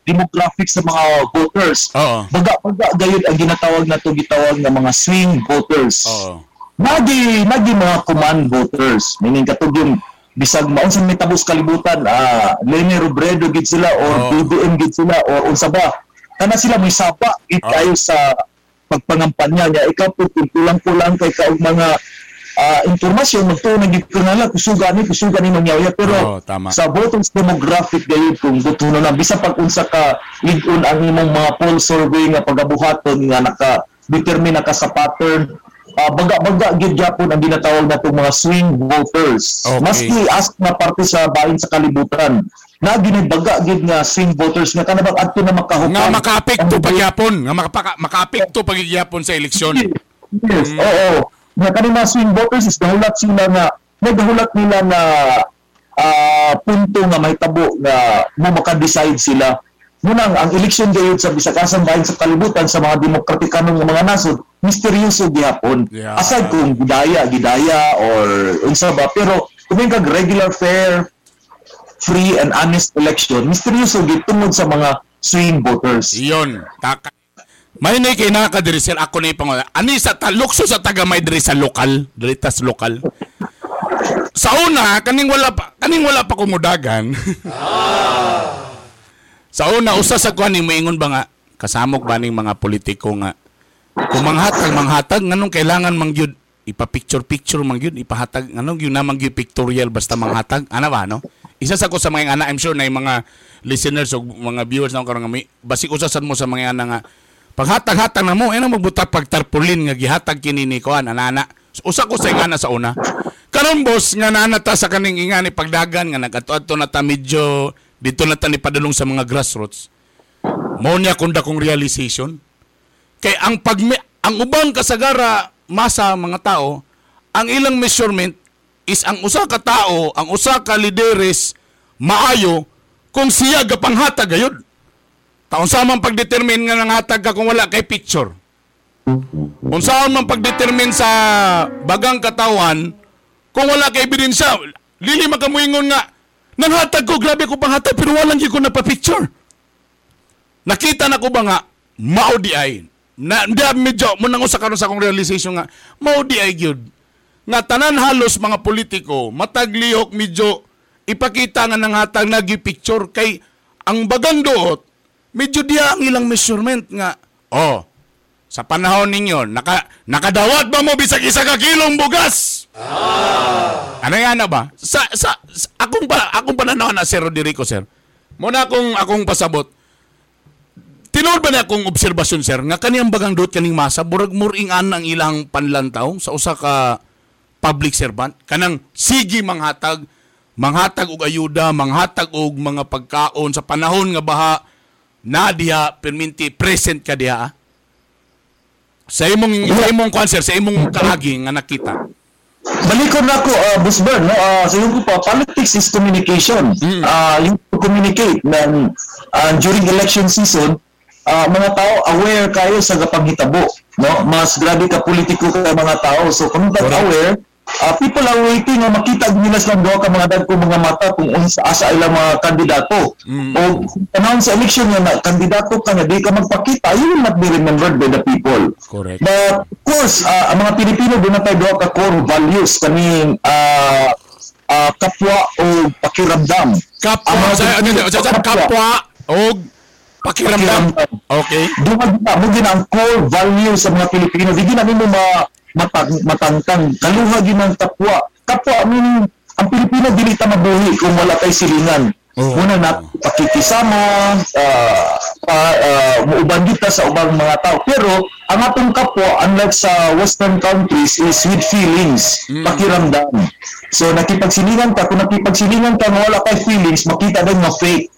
demographics sa mga voters Oo. baga baga gayud ang ginatawag na to gitawag nga mga swing voters Oo. nagi nagi mga command voters meaning katog yung bisag maun sa mitabos kalibutan ah Lenny Robredo gid sila or Oo. BBM gid sila or unsa ba kana sila may sapa gid Oo. kayo sa pagpangampanya niya ikaw po kulang-kulang kay kaog mga ah, impormasyon magtuo na gid ko nala kusuga ni kusuga ni mangyawya pero tama. sa voters demographic gayud kung gusto na bisa pag unsa ka ligon ang imong mga poll survey nga pagabuhaton nga naka determine na ka sa pattern ah, baga-baga gid gyapon ang ginatawag na mga swing voters Okay. maski ask na parte sa bahin sa kalibutan na ginibaga gid nga swing voters nga kanabang adto na makahupay Nga makaapekto ang- pagyapon, nga makapaka, makaapekto pagyapon sa eleksyon. Yes, oo. Nga kanina mga swing voters is nahulat sila nga naghulat nila na ah, punto nga may tabo nga mo maka-decide sila. Muna ang eleksyon gayud sa bisag-asang bahin sa kalibutan sa mga demokratikanong mga nasod, misteryoso gihapon. Yeah. Aside kung gidaya, gidaya or unsa ba pero kung kag regular fair free and honest election, misteryoso gid tungod sa mga swing voters. Iyon. Taka. May na kay naka diri sir ako na ipang ani sa ta, lukso sa taga may diri sa lokal, diri tas lokal. Sa una kaning wala pa kaning wala pa kumudagan. sa una usa sa kuan ni moingon ba nga kasamok ba ning mga politiko nga kung manghatag manghatag nganong kailangan mangyud ipa-picture picture mangyud ipahatag. Nganong gyud na mangyud pictorial basta manghatag? Ana ba no isa sa ko sa mga ana I'm sure na yung mga listeners o mga viewers na karon nga may basik usasan mo sa mga ana nga paghatag-hatag na mo ina magbuta pag tarpaulin nga gihatag kini ni kuan anana usa ko sa ingana sa una. Karon boss nga naana ta sa kaning ingani pagdagan nga nagato-adto na ta medyo dito na ta ni padulong sa mga grassroots. Mao niya kunda kong realization. Kay ang pag ang ubang kasagara masa mga tao, ang ilang measurement is ang usa ka tao, ang usa ka lideres maayo kung siya gapanghatag gayud. Taon sa man pagdetermine nga nanghatag ka kung wala kay picture. Kung saan man pagdetermine sa bagang katawan, kung wala kay ebidensya, lili makamuingon nga, nanghatag ko, grabe ko panghatag, pero walang gyud ko na pa-picture. Nakita na ko ba nga, mao di ay. Na, hindi medyo, munang usa karon sa akong realization nga, mao di ay gyud. Nga tanan halos mga politiko, mataglihok medyo ipakita nga nanghatag nagi picture kay ang bagang doot, medyo diya ang ilang measurement nga, oh, sa panahon ninyo, naka, nakadawat ba mo bisag isa ka kilong bugas? Ano yan na ba? Sa, sa, sa akong pa, akong pananaw na Sir Roderico, sir. Muna akong, akong pasabot. Tinuod ba na akong obserbasyon, sir, nga kaniyang bagang doot kaning masa, burag muringan ang ilang panlantaw sa usa ka public servant, kanang sige manghatag, manghatag og ayuda, manghatag og mga pagkaon sa panahon nga baha, na diha, perminti, present ka diha, ah? Sa imong sa imong sir, sa imong kaagi nga nakita. Balikon na ako, uh, Boss Bern, no? uh, sa ko pa, politics is communication. Uh, yung to communicate ng, uh, during election season, uh, mga tao aware kayo sa kapanghitabo. No? Mas grabe ka politiko ka mga tao. So kung not aware, uh, people are waiting nga makita nila sa mga ka mga dagko mga mata kung unsa asa ilang mga kandidato. O kung panahon sa election nga na kandidato ka nga di ka magpakita, you will not be remembered by the people. Correct. But of course, uh, ang mga Pilipino doon na tayo ka core values kaning uh, uh, kapwa o pakiramdam. Kapwa, Ang mga sa, ano, kapwa, og pakiramdam. Okay. Duha gina mo ang core value sa mga Pilipino. Di gina nimo ma matang, matangtang. Kaluha gina ang kapwa. Kapwa meaning ang Pilipino dili ta mabuhi kung wala tay silingan. Oo. Muna na pakikisama, uh, pa, uh, muuban kita sa ubang mga tao. Pero ang atong kapwa, unlike sa western countries, is with feelings, pakiramdam. So nakipagsilingan ka, kung nakipagsilingan ka wala kay feelings, makita din na fake.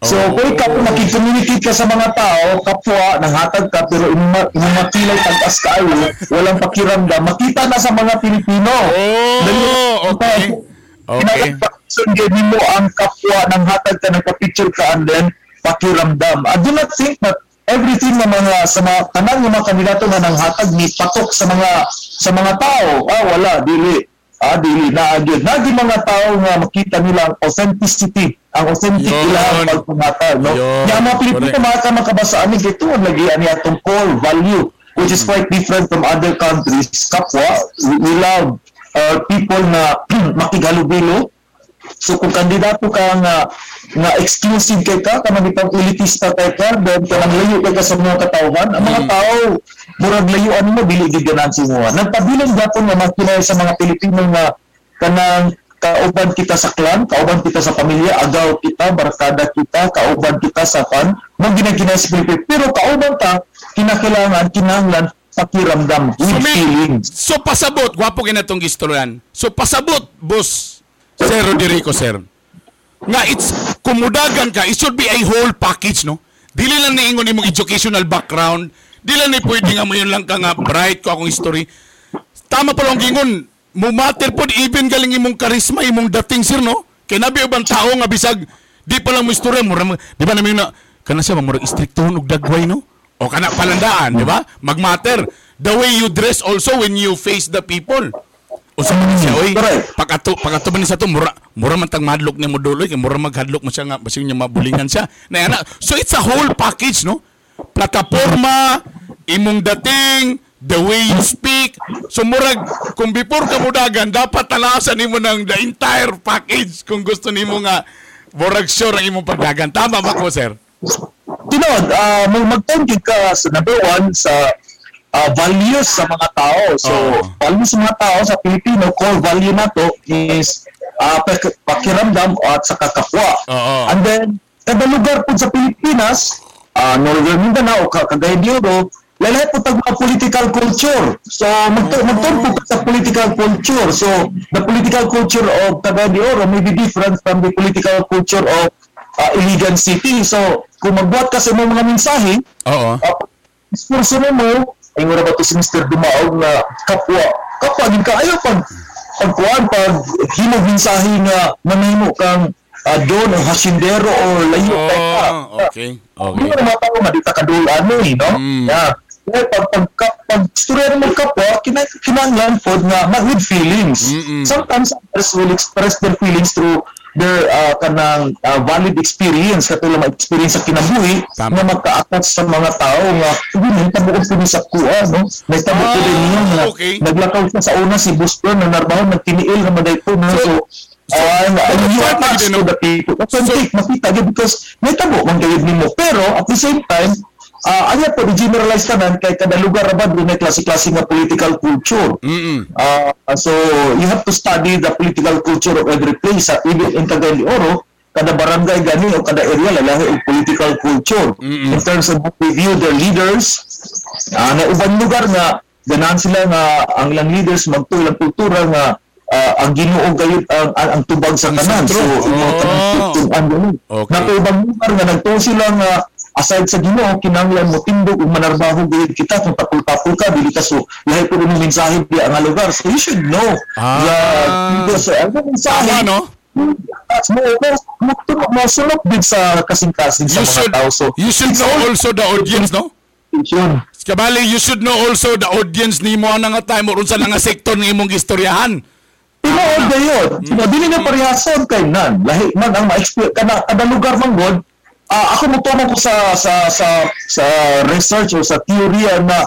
So, Oo. kung ikaw nakikommunicate ka sa mga tao, kapwa, nanghatag ka, pero imumakilay tag-as kaayo, walang pakiramdam, makita na sa mga Pilipino. Oh, okay. Okay. So, gawin mo ang kapwa, nanghatag ka, nagpa-picture ka, and then, pakiramdam. I do not think that everything na mga sa mga kanang mga kandidato nga nanghatag ni patok sa mga sa mga tao ah wala dili ah dili na agad nagi mga tao nga makita nila ang authenticity ang authentic nila ang pagpanghatag no? Yun. Nga mga Pilipino mga ka makabasaan ni ito ang lagi ani atong core value which is quite different from other countries. Kapwa we, love uh, people na makigalubilo. So kung kandidato ka nga nga exclusive kay ka, kanang itong elitista kay ka, then kanang layo kay ka sa mga katawhan, ang mga tao murag layuan mo dili gid ganansi mo. Nagpabiling gapon nga makinay sa mga Pilipino nga kanang kauban kita sa clan, kauban kita sa pamilya, agaw kita, barkada kita, kauban kita sa kan, mo ginaginay sa Pilipino. Pero kauban ta, kinakailangan, kinahanglan, pakiramdam, with So, may, feelings. so pasabot, gwapo kinatong gistoryan. So pasabot, boss, Sir Roderico, sir. Nga, it's, kumudagan ka, it should be a whole package, no? Dili lang niingon imong educational background, dili lang ni pwede nga mo yun lang ka nga bright ko akong history. Tama pa lang gingon, mo matter pod even galing imong karisma, imong dating sir, no? Kay nabi ubang tao nga bisag, di pa lang mo istorya, mo- di ba namin na, kana siya, mura istriktohon og dagway, no? O kana palandaan, di ba? Magmatter. The way you dress also when you face the people. O sa man siya, oy, Correct. pagato pagato man ni sa to mura mura man tag madlok niya mo duloy kay mura maghadlok mo siya nga basig niya mabulingan siya. Na yana. So it's a whole package, no? Plataporma, imong dating, the way you speak. So murag kung before ka mudagan dapat talasan nimo ng the entire package kung gusto nimo nga murag sure ang imong pagdagan. Tama ba ko, sir? Tinod, uh, mag-thank you ka sa number one sa uh, values sa mga tao. So, Oo. values sa mga tao sa Pilipino, core value na to is uh, pak- pakiramdam at sa kakapwa. Oo. And then, kada lugar po sa Pilipinas, uh, Northern Mindanao, Ka- Cagayan de Oro, lahat po tag mga political culture. So, magto- magturo po ka sa political culture. So, the political culture of Cagayan de Oro may be different from the political culture of uh, Iligan City. So, kung magbuhat ka sa mga mensahe, Oo. uh, diskurso mo, ay nga ba to si Mr. Dumaog na kapwa, kapwa din ka, ayaw pag, pagkuhan, pag himog mensahe nga manimo kang uh, doon o hasindero o layo Oh, ka. okay. Hindi Okay. mo naman tao nga, di ta kadulaan mo eh, no? Mm. Yeah. Kaya pag, pag, pag, pag storya mo kapwa, kina, kinahanglan po nga ma- with feelings. Mm-mm. Sometimes others will express their feelings through their uh, kanang uh, valid experience katulad mga experience sa kinabuhi Tama. na magka-attach sa mga tao nga hindi na tabuon ko sa kuha no may tabo ko din niya nga Ah, okay. naglakaw siya sa una si Buster na narbahon nagtiniil nga maday po no so uh, and you so, attach to the people authentic makita gyud because may tabo man gayud nimo pero at the same time uh, ayaw po i-generalize tanan kay kada lugar ra ba may klase-klase nga political culture Mm-mm. Uh, so you have to study the political culture of every place. Uh, even in de Oro, kada barangay gani o kada area lalahi og political culture in terms of we view their leaders. Uh, na ubang lugar nga ganahan sila nga ang ilang leaders magtulang kultura nga uh, ang Ginoo gayud ang, ang, ang tubag sa kanan. So, imo Oh. ang. Okay. Na ubang lugar nga nagtuo sila nga aside sa Ginoo kinahanglan mo tindog ug manarbaho gayud kita kung tapul-tapul ka dili ka so lahi po ng mensahe di ang lugar so you should know Ah. yeah, because uh, ang mensahe Tama, no? mo mo mo mo sulok din sa kasing-kasing sa mga should, tao so you should know also the audience, no? yun Kabali, you should know also the audience ni mo nga time or unsa na nga sektor ng imong istoryahan. Tinuod na yun. Dili na parehason kay nan. Lahi man ang ma-experience kada kada lugar man god. Ah, ako mo ko sa sa sa sa research o sa teorya na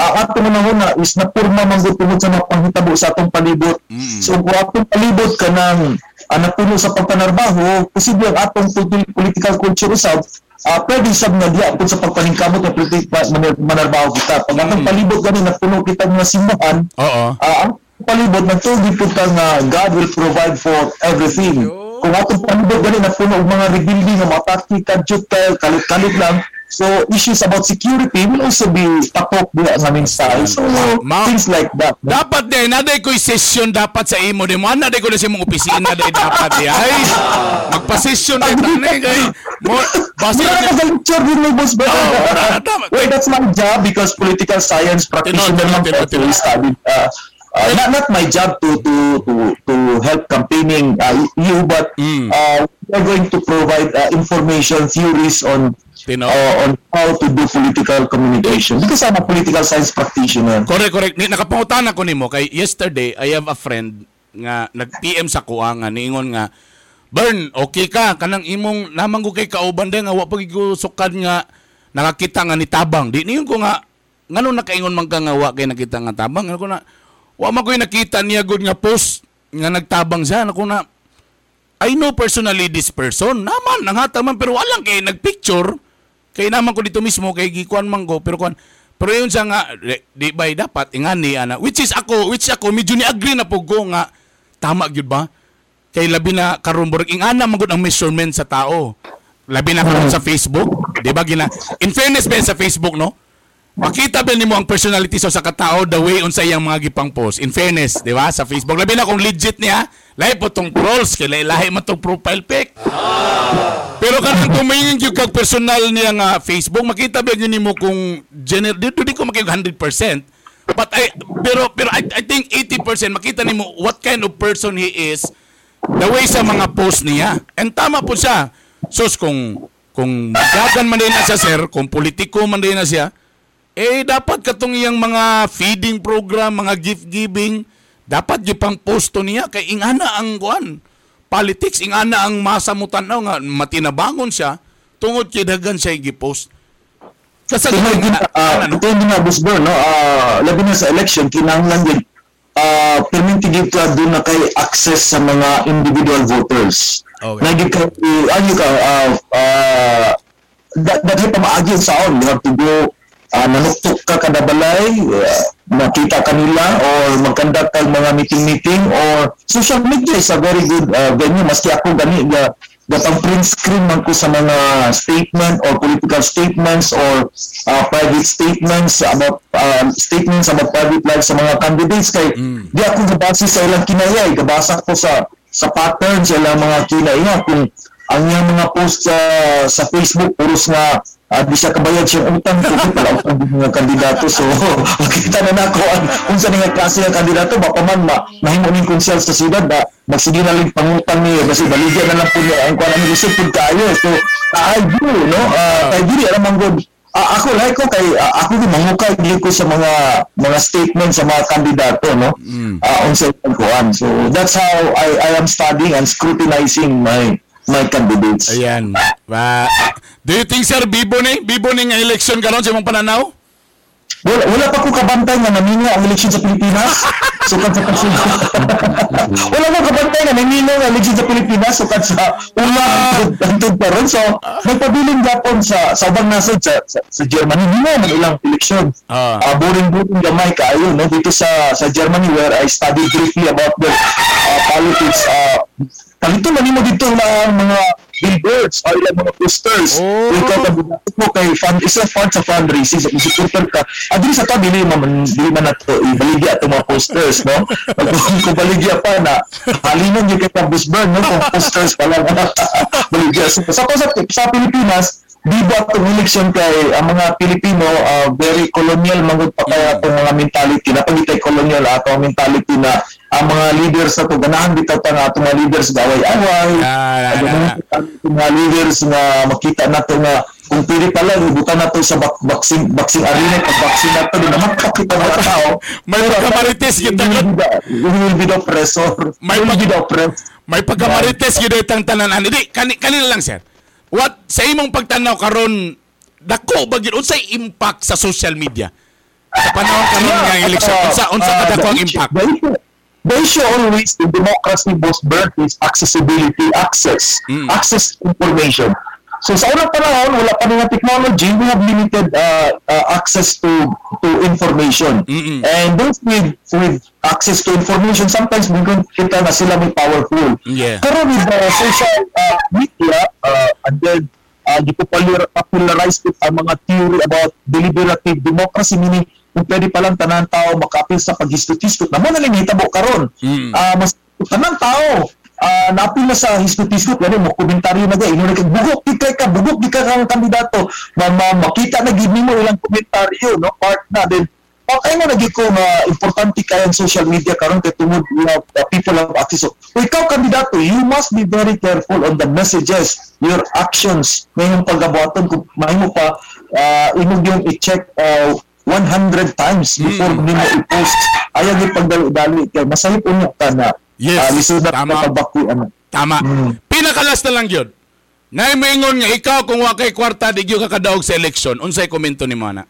ang ato man na is na purma man gud tungod sa mga panghitabo sa atong palibot. So kung atong palibot ka ng uh, napuno sa pagpanarbaho, posible ang atong pol- political culture usab uh, pwede sab nga diya kung sa pagpaningkamot ng politika manar- manarbaho kita. Pag atong palibot gani napuno kita ng simbahan, Oo. Ah, ang palibot nagtugi po ka nga God will provide for everything. Kung atong palibot gani na puno og mga rebuilding nga mataki kadjut ka kalit-kalit lang. So issues about security will also be tapok diya ang aming style. So Ma- things like that. Dapat din, naday ko'y session dapat sa imo din mo. Naday ko na sa imong opisina day dapat di. Ay, magpa-session day tanay kay. Mo, basta na nag-lecture din mo, boss. Tama. well, that's my job because political science practitioner lang to study. Uh, uh, not, not my job to to to to help campaigning uh, you, but Mm. uh, we're going to provide uh, information, theories on uh, on how to do political communication. Because I'm a political science practitioner. Correct, correct. Nakapangutan ako nimo kay yesterday I have a friend nga nag-PM sa kuha nga niingon nga Burn, okay ka kanang imong namang ko kay kauban din nga wa pag nga nakakita nga ni tabang. Di niyon ko nga ngano nakaingon man ka nga wa kay nakita nga tabang. Ano ko na wa man ko nakita niya good nga post nga nagtabang siya. Ano ko na I know personally this person. Naman, nangata man, pero walang kay nagpicture. Kay naman ko dito mismo, kay gikuan man. Pero kuan, pero yun siya nga, di, di dapat, ingani, ana. Which is ako, which ako, medyo ni-agree na po ko nga, tama gyud ba? Kay labi na karon burag ingana man ang measurement sa tao. Labi na karon sa Facebook, di ba gina? In fairness ba sa Facebook, no? Makita ba nimo ang personality sa sa katao the way unsa iyang mga gipang post. In fairness, di ba? Sa Facebook labi na kung legit niya, lahi po tong trolls kay lahi, man tong profile pic. Pero kanang tumingin gyud kag personal niya nga Facebook, makita ba nimo kung general dito di ko makita 100%. But I pero pero I, I think 80% makita nimo what kind of person he is the way sa mga post niya. And tama po siya. Sus kung kung gagan man din na siya sir, kung politiko man din na siya, eh dapat katong iyang mga feeding program, mga gift giving, dapat yung pang posto niya kay ingana ang kuan. Politics ingana ang masa mo tanaw nga matinabangon siya tungod kay daghan siya gi-post. Kasi Tingnan din, uh, ano? ito yung mga Busbor, no? Uh, labi na sa election, kinahanglan din uh, permitted ka doon na kay access sa mga individual voters. Okay. Nagig ka, uh, ano ka, uh, uh, that, that yung sound. You have to go, uh, nanuktok ka kada balay, uh, makita kanila, or magkandak ka mga meeting-meeting, or social media is a very good uh, venue. Maski ako gani, uh, gatang print screen man ko sa mga statement or political statements or uh, private statements about uh, statements about private lives sa mga candidates. Kay di ako gabase sa ilang kinayay. Gabasa ko sa sa pattern sa ilang mga kinaya kung ang iyang mga post sa sa Facebook puros nga ah, di siya kabayad siyang utang. Ko pala utang kandidato. So makita na nako ang unsa nga klase nga kandidato. Ba pa man ma, mahimo ning konsyal sa siyudad ba magsige na lang pangutang niya kasi baligyan na lang po niya ang kuan ni isip pud kaayo so I do no? Uh, kay dili alam man gud Ah, ako like ko kay ah, ako din mangukay dili ko sa mga mga statement sa mga kandidato no? Ah, unsa ang kuan so that's how I I am studying and scrutinizing my my candidates Ayan. Ba, do you think sir bibo ni bibo ni nga election karon sa imong pananaw? Wala, wala pa ko kabantay nga naminga ang eleksyon sa Pilipinas. Sukat sa kasi. wala ko kabantay nga naminga ang eleksyon sa Pilipinas. Sukat sa una antod pa ron. So, nagpabiling gapon sa sa ubang nasod sa, sa, sa Germany. Hindi na ng ilang eleksyon. Ah. Ah, boring-boring gamay kaayo. No? Dito sa sa Germany where I studied briefly about the uh, politics. Uh, Palito man mo dito ng mga billboards o ilang mga posters. Oh. Ikaw mo kay fund, isa part sa fundraising, sa supporter ka. At dili sa to, dili man, dili man na to, ibaligya ito mga posters, no? Kung baligya pa na, halinan yung kay Campus Burn, no? Kung posters pa lang, baligya. So, sa, sa, sa Pilipinas, di ba itong election kay ang mga Pilipino uh, very colonial magod pa kaya itong mga mentality na pagitay colonial ato ang mentality na ang mga leaders na to ganahan bitaw ta nga atong mga leaders gaway-away Ah, ah, ah. itong mga leaders nga makita na to nga kung pili pala ibutan na to sa bak boxing boxing arena pag boxing na to di naman pakita mga tao May pagkamarites kita we will be the- we will be the oppressor May will be the May pagkamarites gyud itang tanan ani. Di kani kanila lang sir. What sa imong pagtanaw karon dako ba gyud unsay impact sa social media? Sa panahon karon nga election unsa unsa uh, kadako ang impact? The issue, always in democracy most birth is accessibility, access, Mm. access information. So sa unang panahon, wala pa nga technology, we have limited uh, uh, access to to information. Mm-mm. And those with with access to information, sometimes we can kita na sila may powerful. Yeah. Pero with the social uh, media, uh, and then uh, gipopular popularize it ang mga theory about deliberative democracy, meaning kung pwede palang tanan tao makapil sa paghistotiskot, na mo na lang hitabo karon. Mm. Ah, mas tanan tao ah napil na sa histotiskot lalo mo komentaryo na gay ingon ka bugok di kay ka bugok di ka kang kandidato ma, ma- makita na gid nimo ilang komentaryo no part na then Okay mo nagi ko nga importante kay ang social media karon kay tungod have, uh, people have access. So, ikaw kandidato, you must be very careful on the messages, your actions, ngayong paggabuhaton kung mahimo pa uh, imong yung i-check uh, 100 times before Mm. nimo i-post. Ayaw gyud pagdali-dali kay masahip unyo ka na Yes, uh, lisod na tama. pagbakuan. Tama. Mm. Pinakalas na lang gyud. Nay moingon nga ikaw kung wa kay kwarta di ka kadaog sa election, unsay komento nimo ana?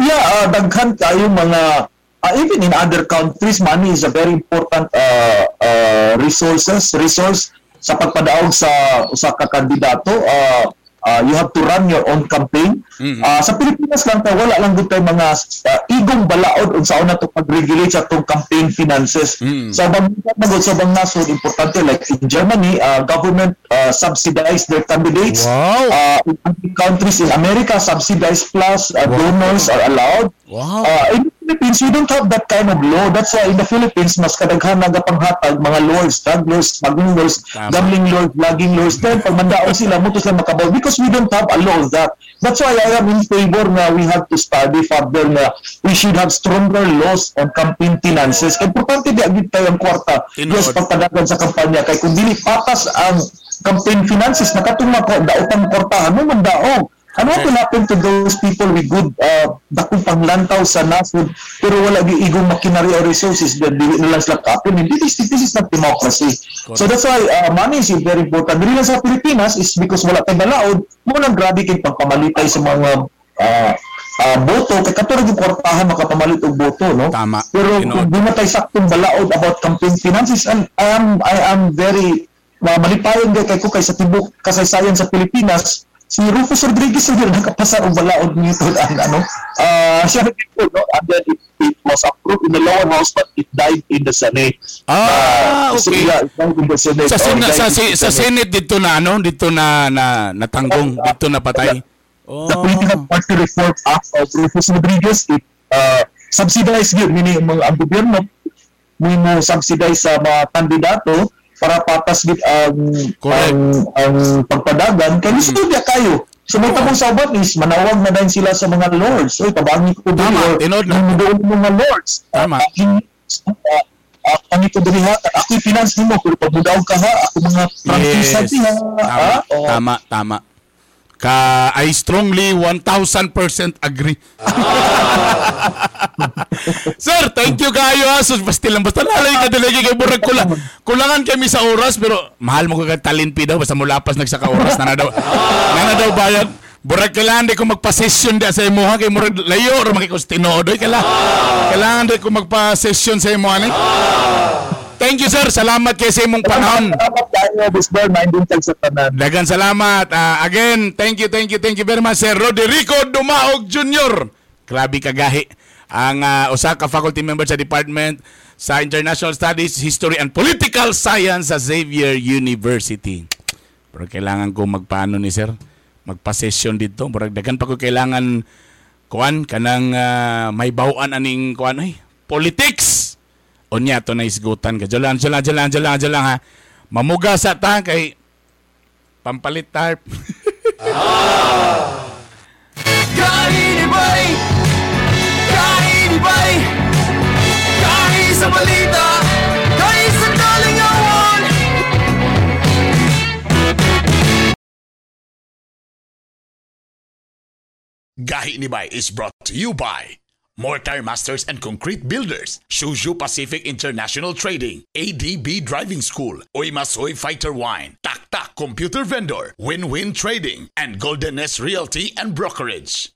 Yeah, uh, daghan kayo mga uh, even in other countries money is a very important uh, uh, resources resource sa pagpadaog sa usa ka kandidato uh, uh, you have to run your own campaign Mhm. uh, sa Pilipinas lang ta wala lang gud tay mga uh, igong balaod unsa na to pag-regulate sa tong campaign finances Mhm. sa bang magod sa bang nasod importante like in Germany uh, government uh, subsidize their candidates Wow. uh, in countries in America subsidized plus uh, donors are allowed Wow. Uh, in Philippines, we don't have that kind of law. That's why in the Philippines, mas kadaghan nagapanghatag mga lawyers, drug lawyers, smuggling lawyers, Tama. gambling lawyers, vlogging lawyers. Then, pag mandaon sila, mutos lang makabaw. Because we don't have a law of that. That's why I am in favor na we have to study further na we should have stronger laws on campaign finances. Kaya importante di agad tayo ang kwarta. Yes, pagpadagan sa kampanya. Kaya kung dili patas ang campaign finances, nakatong mga daotang kwartahan mo man daog. Ano Okay. will happen to those people with good uh, dakong panglantaw sa nasod pero wala gi igong makinary or resources then dili na lang sila kapin this, is- this is not democracy so that's why uh, money is very important dili sa Pilipinas is because wala tay balaod mo nang grabe kay pagpamalitay sa mga uh, uh, boto kay katulad yung kwartahan makapamalit og boto no Tama. pero Tinuod. kung di matay saktong balaod about campaign finances and I am I am very uh, malipayon kay kay ko kay sa tibok kasaysayan sa Pilipinas si Rufus Rodriguez na nakapasa og balaod nito ang ano? Uh, siya nagtipod no? And then it, it was approved in the lower house but it died in the Senate. Ah, Uh, okay. died in the Senate. Sa or Sen- sa, si- sa Senate. Dito na ano, dito na na natanggong, dito na patay. Oh. the Political Party Reform Act of Rufus Rodriguez, it uh, subsidized yun, meaning mga ang gobyerno, mo subsidize sa mga kandidato para patas gid ang Correct. ang, ang pagpadagan kay lisod ya kayo. So may tabong sa ubat is manawag na din sila sa mga lords. Oy, tabangi ko dili Tama, tinod na. mga lords. Tama. Uh, kami ko diri ha, ako finance nimo kung pabudaw ka ha, ako mga prangkisa Yes. ha. Tama, ha? Oh. tama, tama. Ka I strongly 1000% agree. Sir, thank you kayo ha. Sus, basta lang. Basta nalay ka talaga kay Burag kula. Kulangan kami sa oras pero mahal mo ka talinpi daw basta mulapas nagsaka oras na na daw. na na daw bayad. Burag kailangan di ko magpa-session di sa imo ha kay murag layo or makikustinodo kailangan. Kailangan di ko magpa-session sa imo ani. Thank you sir. Salamat kay sa imong panahon. Salamat kayo, sa tanan. Dagan salamat. Ah, again, thank you, thank you, thank you very much, Sir Roderico Dumaog Jr. Grabe kagahi. Ang ah, usa ka faculty member sa Department sa International Studies, History and Political Science sa Xavier University. Pero kailangan ko magpaano ni Sir? Magpa-session dito. Murag dagan pa ko kailangan kuan kanang ah, may bawaan aning kuan ay politics. Unya to na isgutan ka. Jalan, jalan, jalan, jalan, jalan ha. Mamuga sa ta kay pampalit tarp. Kainibay! Kainibay! Kahit sa balita! Kahit sa kalingawan! Gahi ni Bay is brought to you by Mortar Masters and Concrete Builders, Shushu Pacific International Trading, ADB Driving School, Oimasoy Fighter Wine, Taktak Computer Vendor, Win-Win Trading, and Golden S Realty and Brokerage.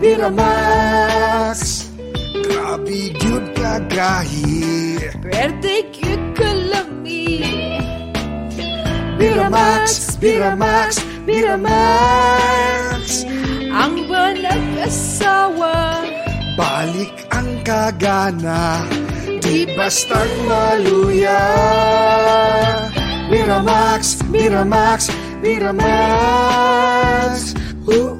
Miramax, Grabe yun kagahi. Pwede cute kalami Miramax, Miramax, Miramax Ang banag asawa. Balik ang kagana. Di basta't maluya? Miramax, Miramax, Miramax ooh.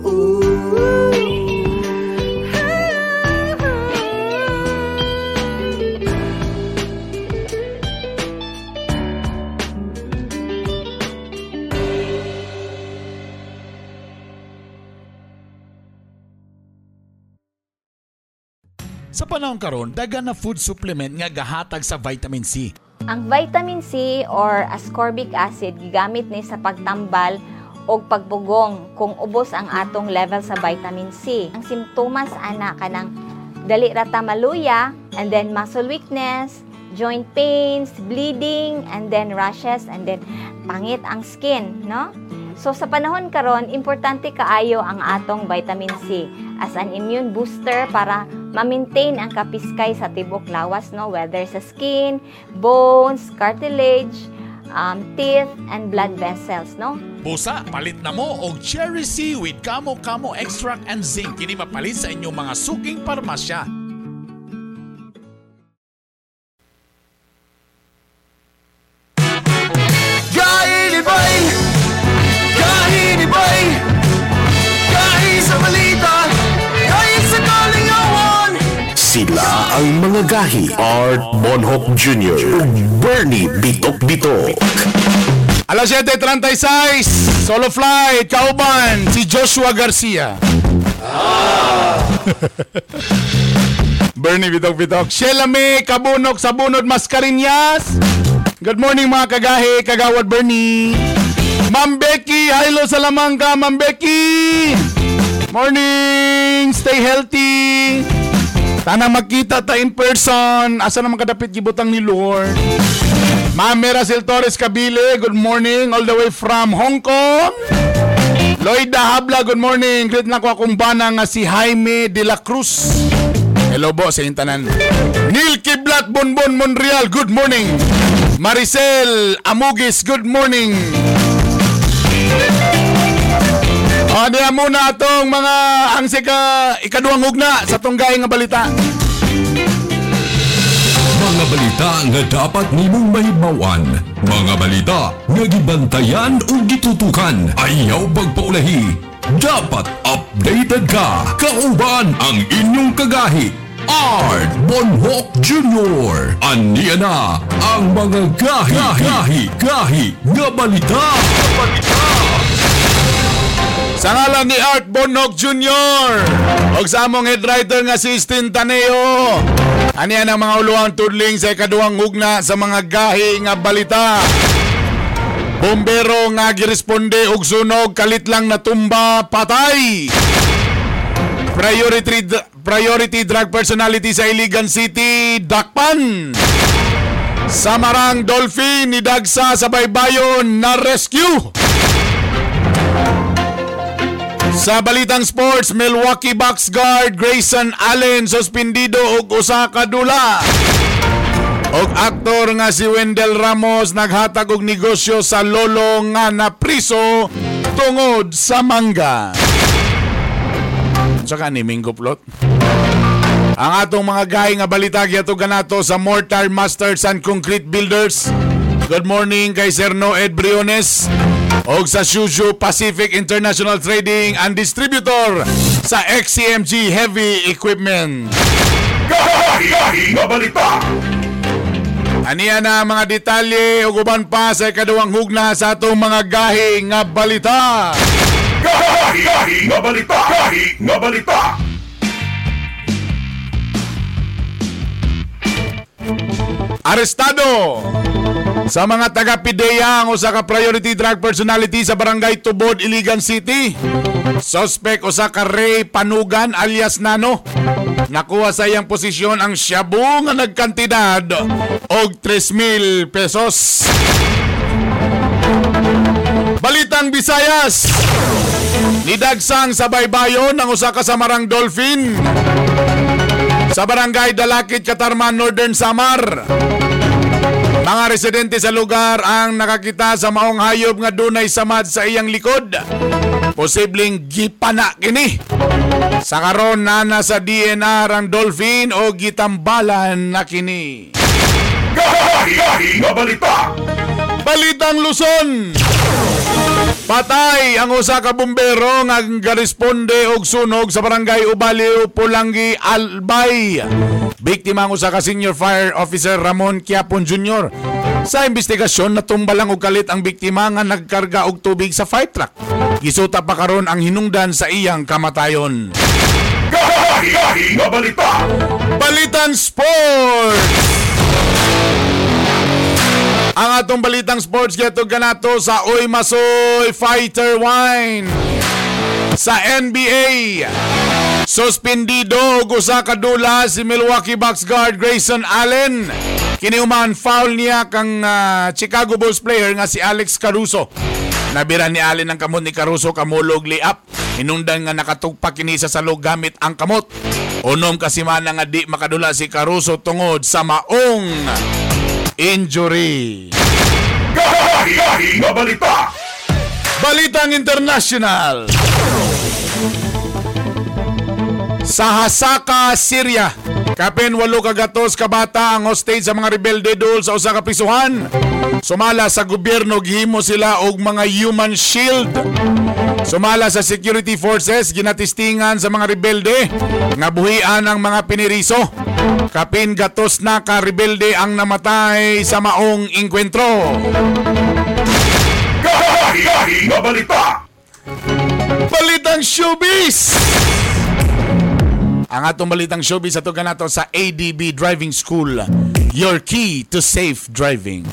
Panahon karon, daga na food supplement nga gahatag sa vitamin C. Ang vitamin C or ascorbic acid gigamit ni sa pagtambal o pagpugong kung ubos ang atong level sa vitamin C. Ang simptomas ana kanang dali rata maluya and then muscle weakness, joint pains, bleeding, and then rashes, and then pangit ang skin, no? So sa panahon karon, importante kaayo ang atong vitamin C as an immune booster para ma-maintain ang kapiskay sa tibok lawas, no? Whether sa skin, bones, cartilage, um, teeth, and blood vessels, no? Busa, palit na mo og cherry seaweed kamo kamo extract and zinc kini mapalit sa inyong mga suking parmasya. Ang mga gahi Art Bonhoff Jr. Bernie Bitok Bitok Alas 7.36, solo flight, kauban, si Joshua Garcia. Bernie Bitok Bitok. Sheila May, Kabunok, Sabunod, Mascarinyas. Good morning mga kagahi, kagawad Bernie. Ma'am Becky, hello sa Lamangka, Ma'am Becky. Morning, stay healthy. Tana magkita ta in person. Asa naman kadapit gibutang ni Lord. Ma'am Meracil Torres Kabile, good morning all the way from Hong Kong. Lloyda Habla, good morning. Greet na ko akong bana nga si Jaime de la Cruz. Hello bo sa intanan. Neil Kiblat Bonbon Monreal, good morning. Maricel Amugis, good morning. O, diya muna atong mga ang sika ikaduhang hugna sa tunggay nga balita. Mga balita nga dapat nimong mahibawan. Mga balita nga gibantayan o gitutukan. Ayaw pagpaulahi. Dapat updated ka. Kauban ang inyong kagahi. Art Bonhoc Jr. Aniya na ang mga gahi, gahi, gahi, nga balita. Sa ngalan ni Art Bonhoc Jr. O sa among head writer nga si Stin Taneo. Aniya ang mga uluang tudling sa ikaduhang hugna sa mga gahi nga balita. Bombero nga giresponde og sunog kalit lang natumba patay. Priority priority drug personality sa Iligan City dakpan. Samarang Dolphin ni Dagsa sa Baybayon na rescue. Sa balitang sports, Milwaukee Bucks guard Grayson Allen suspendido og usa ka dula. Og aktor nga si Wendell Ramos naghatag og negosyo sa lolo nga napriso tungod sa mangga. Saka ni Mingo Plot. Ang atong mga gahi nga balita giato ganato sa Mortar Masters and Concrete Builders. Good morning kay Sir Noed Briones og sa Shushu Pacific International Trading and Distributor sa XCMG Heavy Equipment. Gahi nga balita. Aniya na mga detalye ug uban pa sa ikaduhang hugna sa atong mga gahi nga balita. Gahi nga balita. Gahi nga balita. Arestado sa mga taga-PIDEA ang usa ka priority drug personality sa barangay Tubod, Iligan City. Suspect usa ka Ray Panugan alias Nano. Nakuha sa iyang posisyon ang shabu nga nagkantidad og 3,000 pesos. Balitang Bisayas. Nidagsang sa baybayon ang usa ka samarang dolphin sa barangay Dalakit, Katarman, Northern Samar. Mga residente sa lugar ang nakakita sa maong hayop nga dunay samad sa iyang likod. Posibleng gipana kini. Sa karon na nasa DNR ang dolphin o gitambalan na kini. Gahi nga balita. Balitang Luzon. Patay ang usa ka bumbero nga garesponde og sunog sa barangay Ubaliw, Pulangi, Albay. Biktima ang usa ka senior fire officer Ramon Quiapon Jr. Sa investigasyon natumba lang og kalit ang biktima nga nagkarga og tubig sa fire truck. Gisuta pa karon ang hinungdan sa iyang kamatayon. Nga balita. Balitan Sports! Ang atong balitang sports gato ganato sa Uy Masoy Fighter Wine. Sa NBA, suspendido og usa ka dula si Milwaukee Bucks guard Grayson Allen. Kiniuman foul niya kang uh, Chicago Bulls player nga si Alex Caruso. Nabira ni Allen ang kamot ni Caruso kamulog layup. Hinungdan nga nakatugpa kini sa salog gamit ang kamot. Unom kasi man nga di makadula si Caruso tungod sa maong injury. Gahi nga balita. Balitang International. Sa Hasaka, Syria, kapin walo kagatos kabata ang hostage sa mga rebelde dol sa usa ka prisuhan. Sumala sa gobyerno gihimo sila og mga human shield. Sumala sa security forces ginatistingan sa mga rebelde nga buhian ang mga piniriso. Kapin gatos na ka rebelde ang namatay sa maong inkwentro. Gahi nga balita. Balitang showbiz! Ang atong balitang showbiz ato kanato sa ADB Driving School. Your key to safe driving.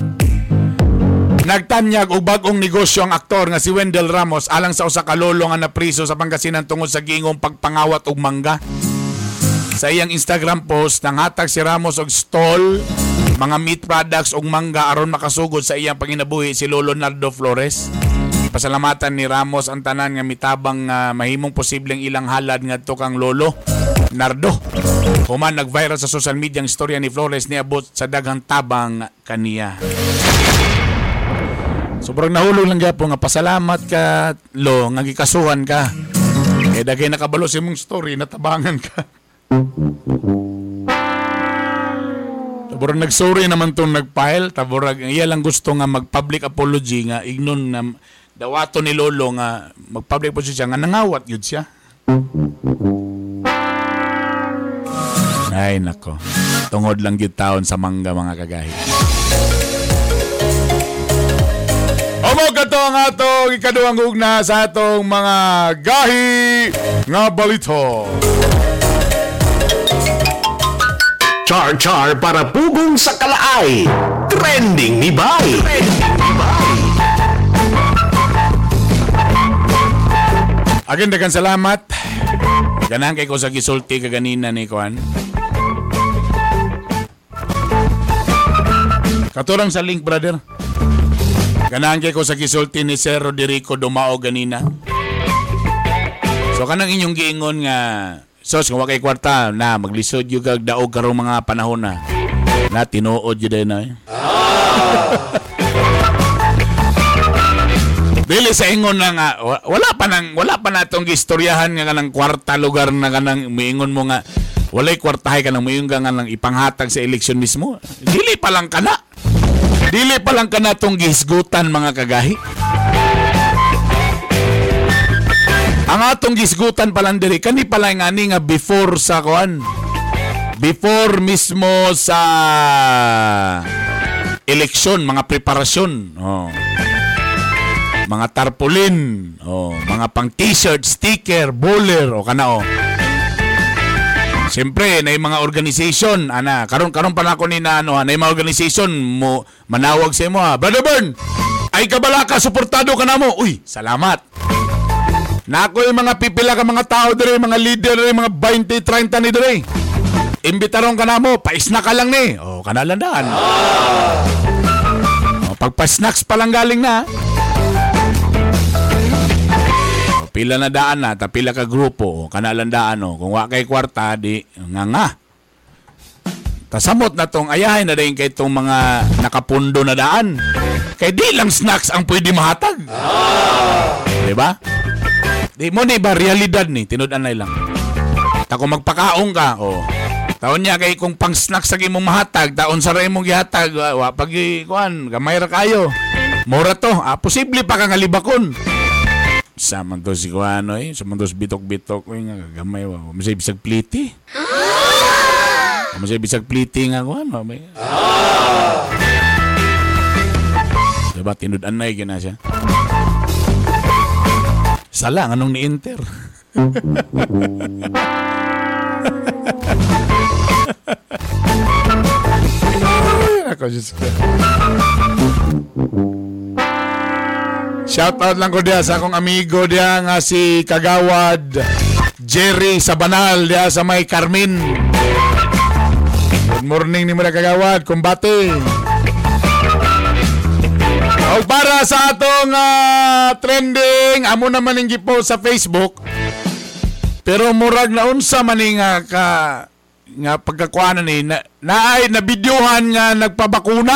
Nagtanyag og bagong negosyo ang aktor nga si Wendell Ramos alang sa usa ka lolo nga napriso sa Pangasinan tungod sa gingong pagpangawat og mangga. Sa iyang Instagram post, nanghatag si Ramos og stall, mga meat products og mangga aron makasugod sa iyang panginabuhi si Lolo Nardo Flores. Pasalamatan ni Ramos ang tanan nga mitabang nga mahimong posibleng ilang halad ngadto kang lolo Nardo. Human nag-viral sa social media ang istorya ni Flores niabot sa daghang tabang kaniya. Sobrang nahulog lang gyapon nga pasalamat ka lo nga gikasuhan ka. Kay dagay nakabalo sa imong story natabangan ka. Taburag nag-sorry naman tong nag-file. Taburag iya lang gusto nga mag-public apology nga ignon na dawato ni Lolo nga mag-public apology siya nga nangawat yun siya. Ay nako. Tungod lang gyud taon sa mangga mga kagahi. Omo kato ang atong ikaduhang ugna sa atong mga gahi nga balito. Char Char para pugong sa kalaay. Trending ni Bay. Trending ni Bay. Again, dagan salamat. Ganang kay ko sa gisulti ka ganina ni Kuan. Katurang sa link, brother. Ganang kay ko sa gisulti ni Sir Roderico Dumao ganina. So kanang inyong giingon nga sos kung kay kwarta na maglisod yung kag daog karong mga panahon na na tinuod yun din na eh. Dili sa ingon na nga wa- wala pa nang wala pa natong gistoryahan nga kanang kwarta lugar na kanang miingon mo nga walay kwartahay ka nang miingon ka nga nang ipanghatag sa eleksyon mismo. Dili pa lang kana. Dili pa lang kana tong gisgutan mga kagahi. Ang atong gisgutan pa lang diri kani pala nga ni nga before sa kuan. Before mismo sa eleksyon, mga preparasyon. Oh mga tarpaulin, oh, mga pang t-shirt, sticker, bowler, o kana o. Siyempre, na yung mga organization, ana, karon karon pa na ako ni na, ano, na yung mga organization, mo, manawag sa mo, ha. Brother Bern, ay kabala ka, suportado ka na mo. Uy, salamat. Na ako yung mga pipila ka mga tao dire, mga leader dire, mga 20, 30 ni dire. Imbitaron ka na mo, paisna ka lang ni. O, kanalandaan. O, pagpa-snacks pa lang galing na, ha. pila na daan na, ta pila ka grupo, kanalan daan o. Kung wa kay kwarta, di nga nga. Tasamot na tong ayahin na rin kay tong mga nakapundo na daan. Kay di lang snacks ang pwede mahatag. Di ba? Di mo ni ba realidad ni, tinudan na lang. Ta kung magpakaong ka, o. Taon niya kay kung pang snacks sa imong mahatag, taon sa rin mong gihatag, wa, pag kuan, gamay ra kayo. Mura to, ah, posible pa kang alibakon sa man to si Kuano eh. Sa man to bitok-bitok eh. Nga gamay wa. Masay bisag pliti. Masay bisag pliti nga Kuano. May... Diba? Tinudan na yun na siya. Sala, anong ni-enter? Ako, Diyos ko. Shout out lang ko dia sa akong amigo dia nga si Kagawad Jerry Sabanal dia sa may Carmen. Good morning ni mga Kagawad, kumbate. O para sa atong ah, trending, amo naman yung gipo sa Facebook. Pero murag na unsa man nga ka nga pagkakuanan ni na, naay na videohan nga nagpabakuna.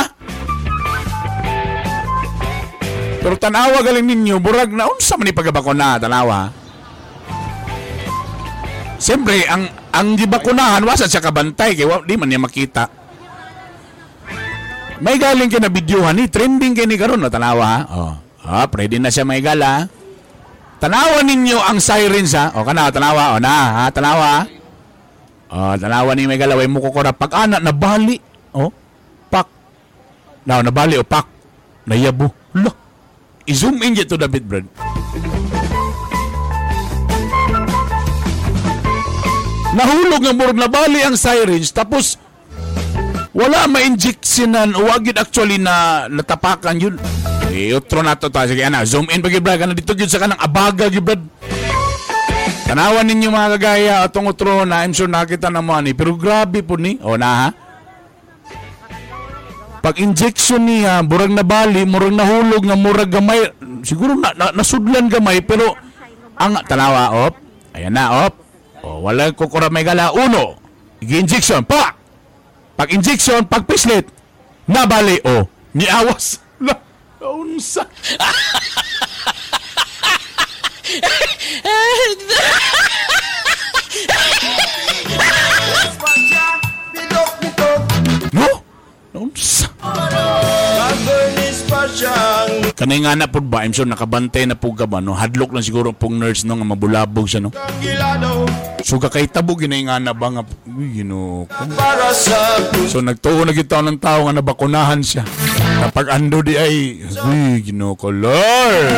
Pero tanawa galing ninyo, burag na unsa man ni pagabakuna, tanawa. Siyempre, ang ang gibakunahan wasa siya kabantay kay di man niya makita. May galing ka na videohan ni trending kay ni karon no tanawa. ha? Oh. Ah, pwede na siya may gala. Tanawa ninyo ang sirens ha. O kana tanawa o na ha, tanawa. Oh, tanawa ni may gala way mo ko pag ana nabali. Oh. Pak. Now nabali o pak. Nayabo. Lah. I-zoom in to David Brad. Nahulog nga murag nabali ang sirens tapos wala ma-injectionan o wagid actually na natapakan yun. Iutro na to ta. Sige, ana, zoom in pagi brad. Kana dito gyud sa kanang abaga gyud brad. Tanawan ninyo mga kagaya atong utro na I'm sure nakita na mo ni. Pero grabe po ni. O na ha? Pag injection niya, murag na bali, murag nahulog nga murag gamay. Siguro na, na nasudlan gamay pero ang tanawa op. Ayan na op. O wala ko may gala uno. Igi-injection pa. Pag injection, pag pislit, nabali o niawas. Na, unsa. No? Unsa. Kanay nga na po ba, I'm sure nakabantay na po ka ba, no? Hadlok lang siguro pong nurse no, nga mabulabog siya, no? So kakay tabo ginay nga na ba nga, uy, you know, So nagtuo na kita ng tao nga nabakunahan siya. Kapag ando di ay, uy, gino ko, Lord!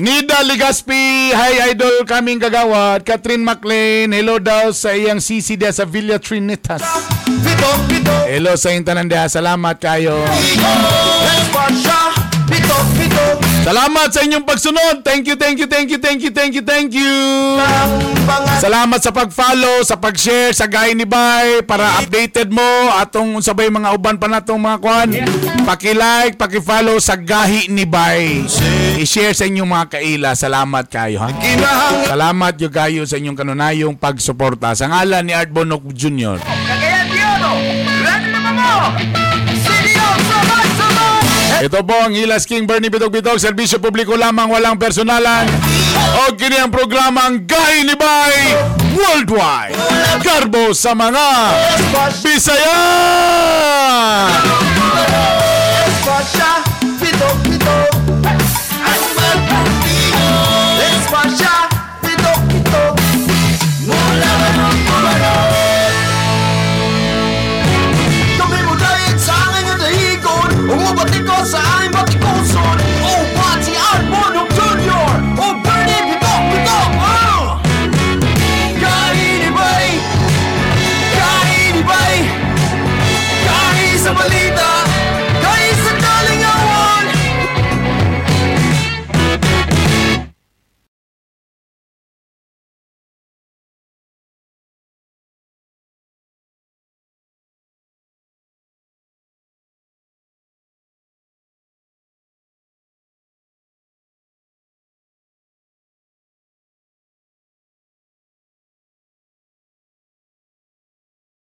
Nida Ligaspi, hi idol kaming gagawad. Catherine McLean, hello daw sa iyang sisi dia sa Villa Trinitas. Hello sa intanan dia, salamat kayo. Salamat sa inyong pagsunod. Thank you, thank you, thank you, thank you, thank you, thank you. Salamat sa pag-follow, sa pag-share sa Gay ni Bay para updated mo atong sabay mga uban pa natong mga kwan. Paki-like, paki-follow sa Gahi ni Bay. I-share sa inyong mga kaila. Salamat kayo ha. Salamat yung kayo sa inyong kanunayong pagsuporta. Sa ngalan ni Art Bonok Jr. Cagayan de Oro, Gran Mamamo, Seryoso Magsumon! Ito po ang Hilas King Bernie Bitog Bitog, serbisyo publiko lamang walang personalan. O kini ang programang Gahi ni Bay Worldwide. Garbo sa mga Bisaya! Pitok,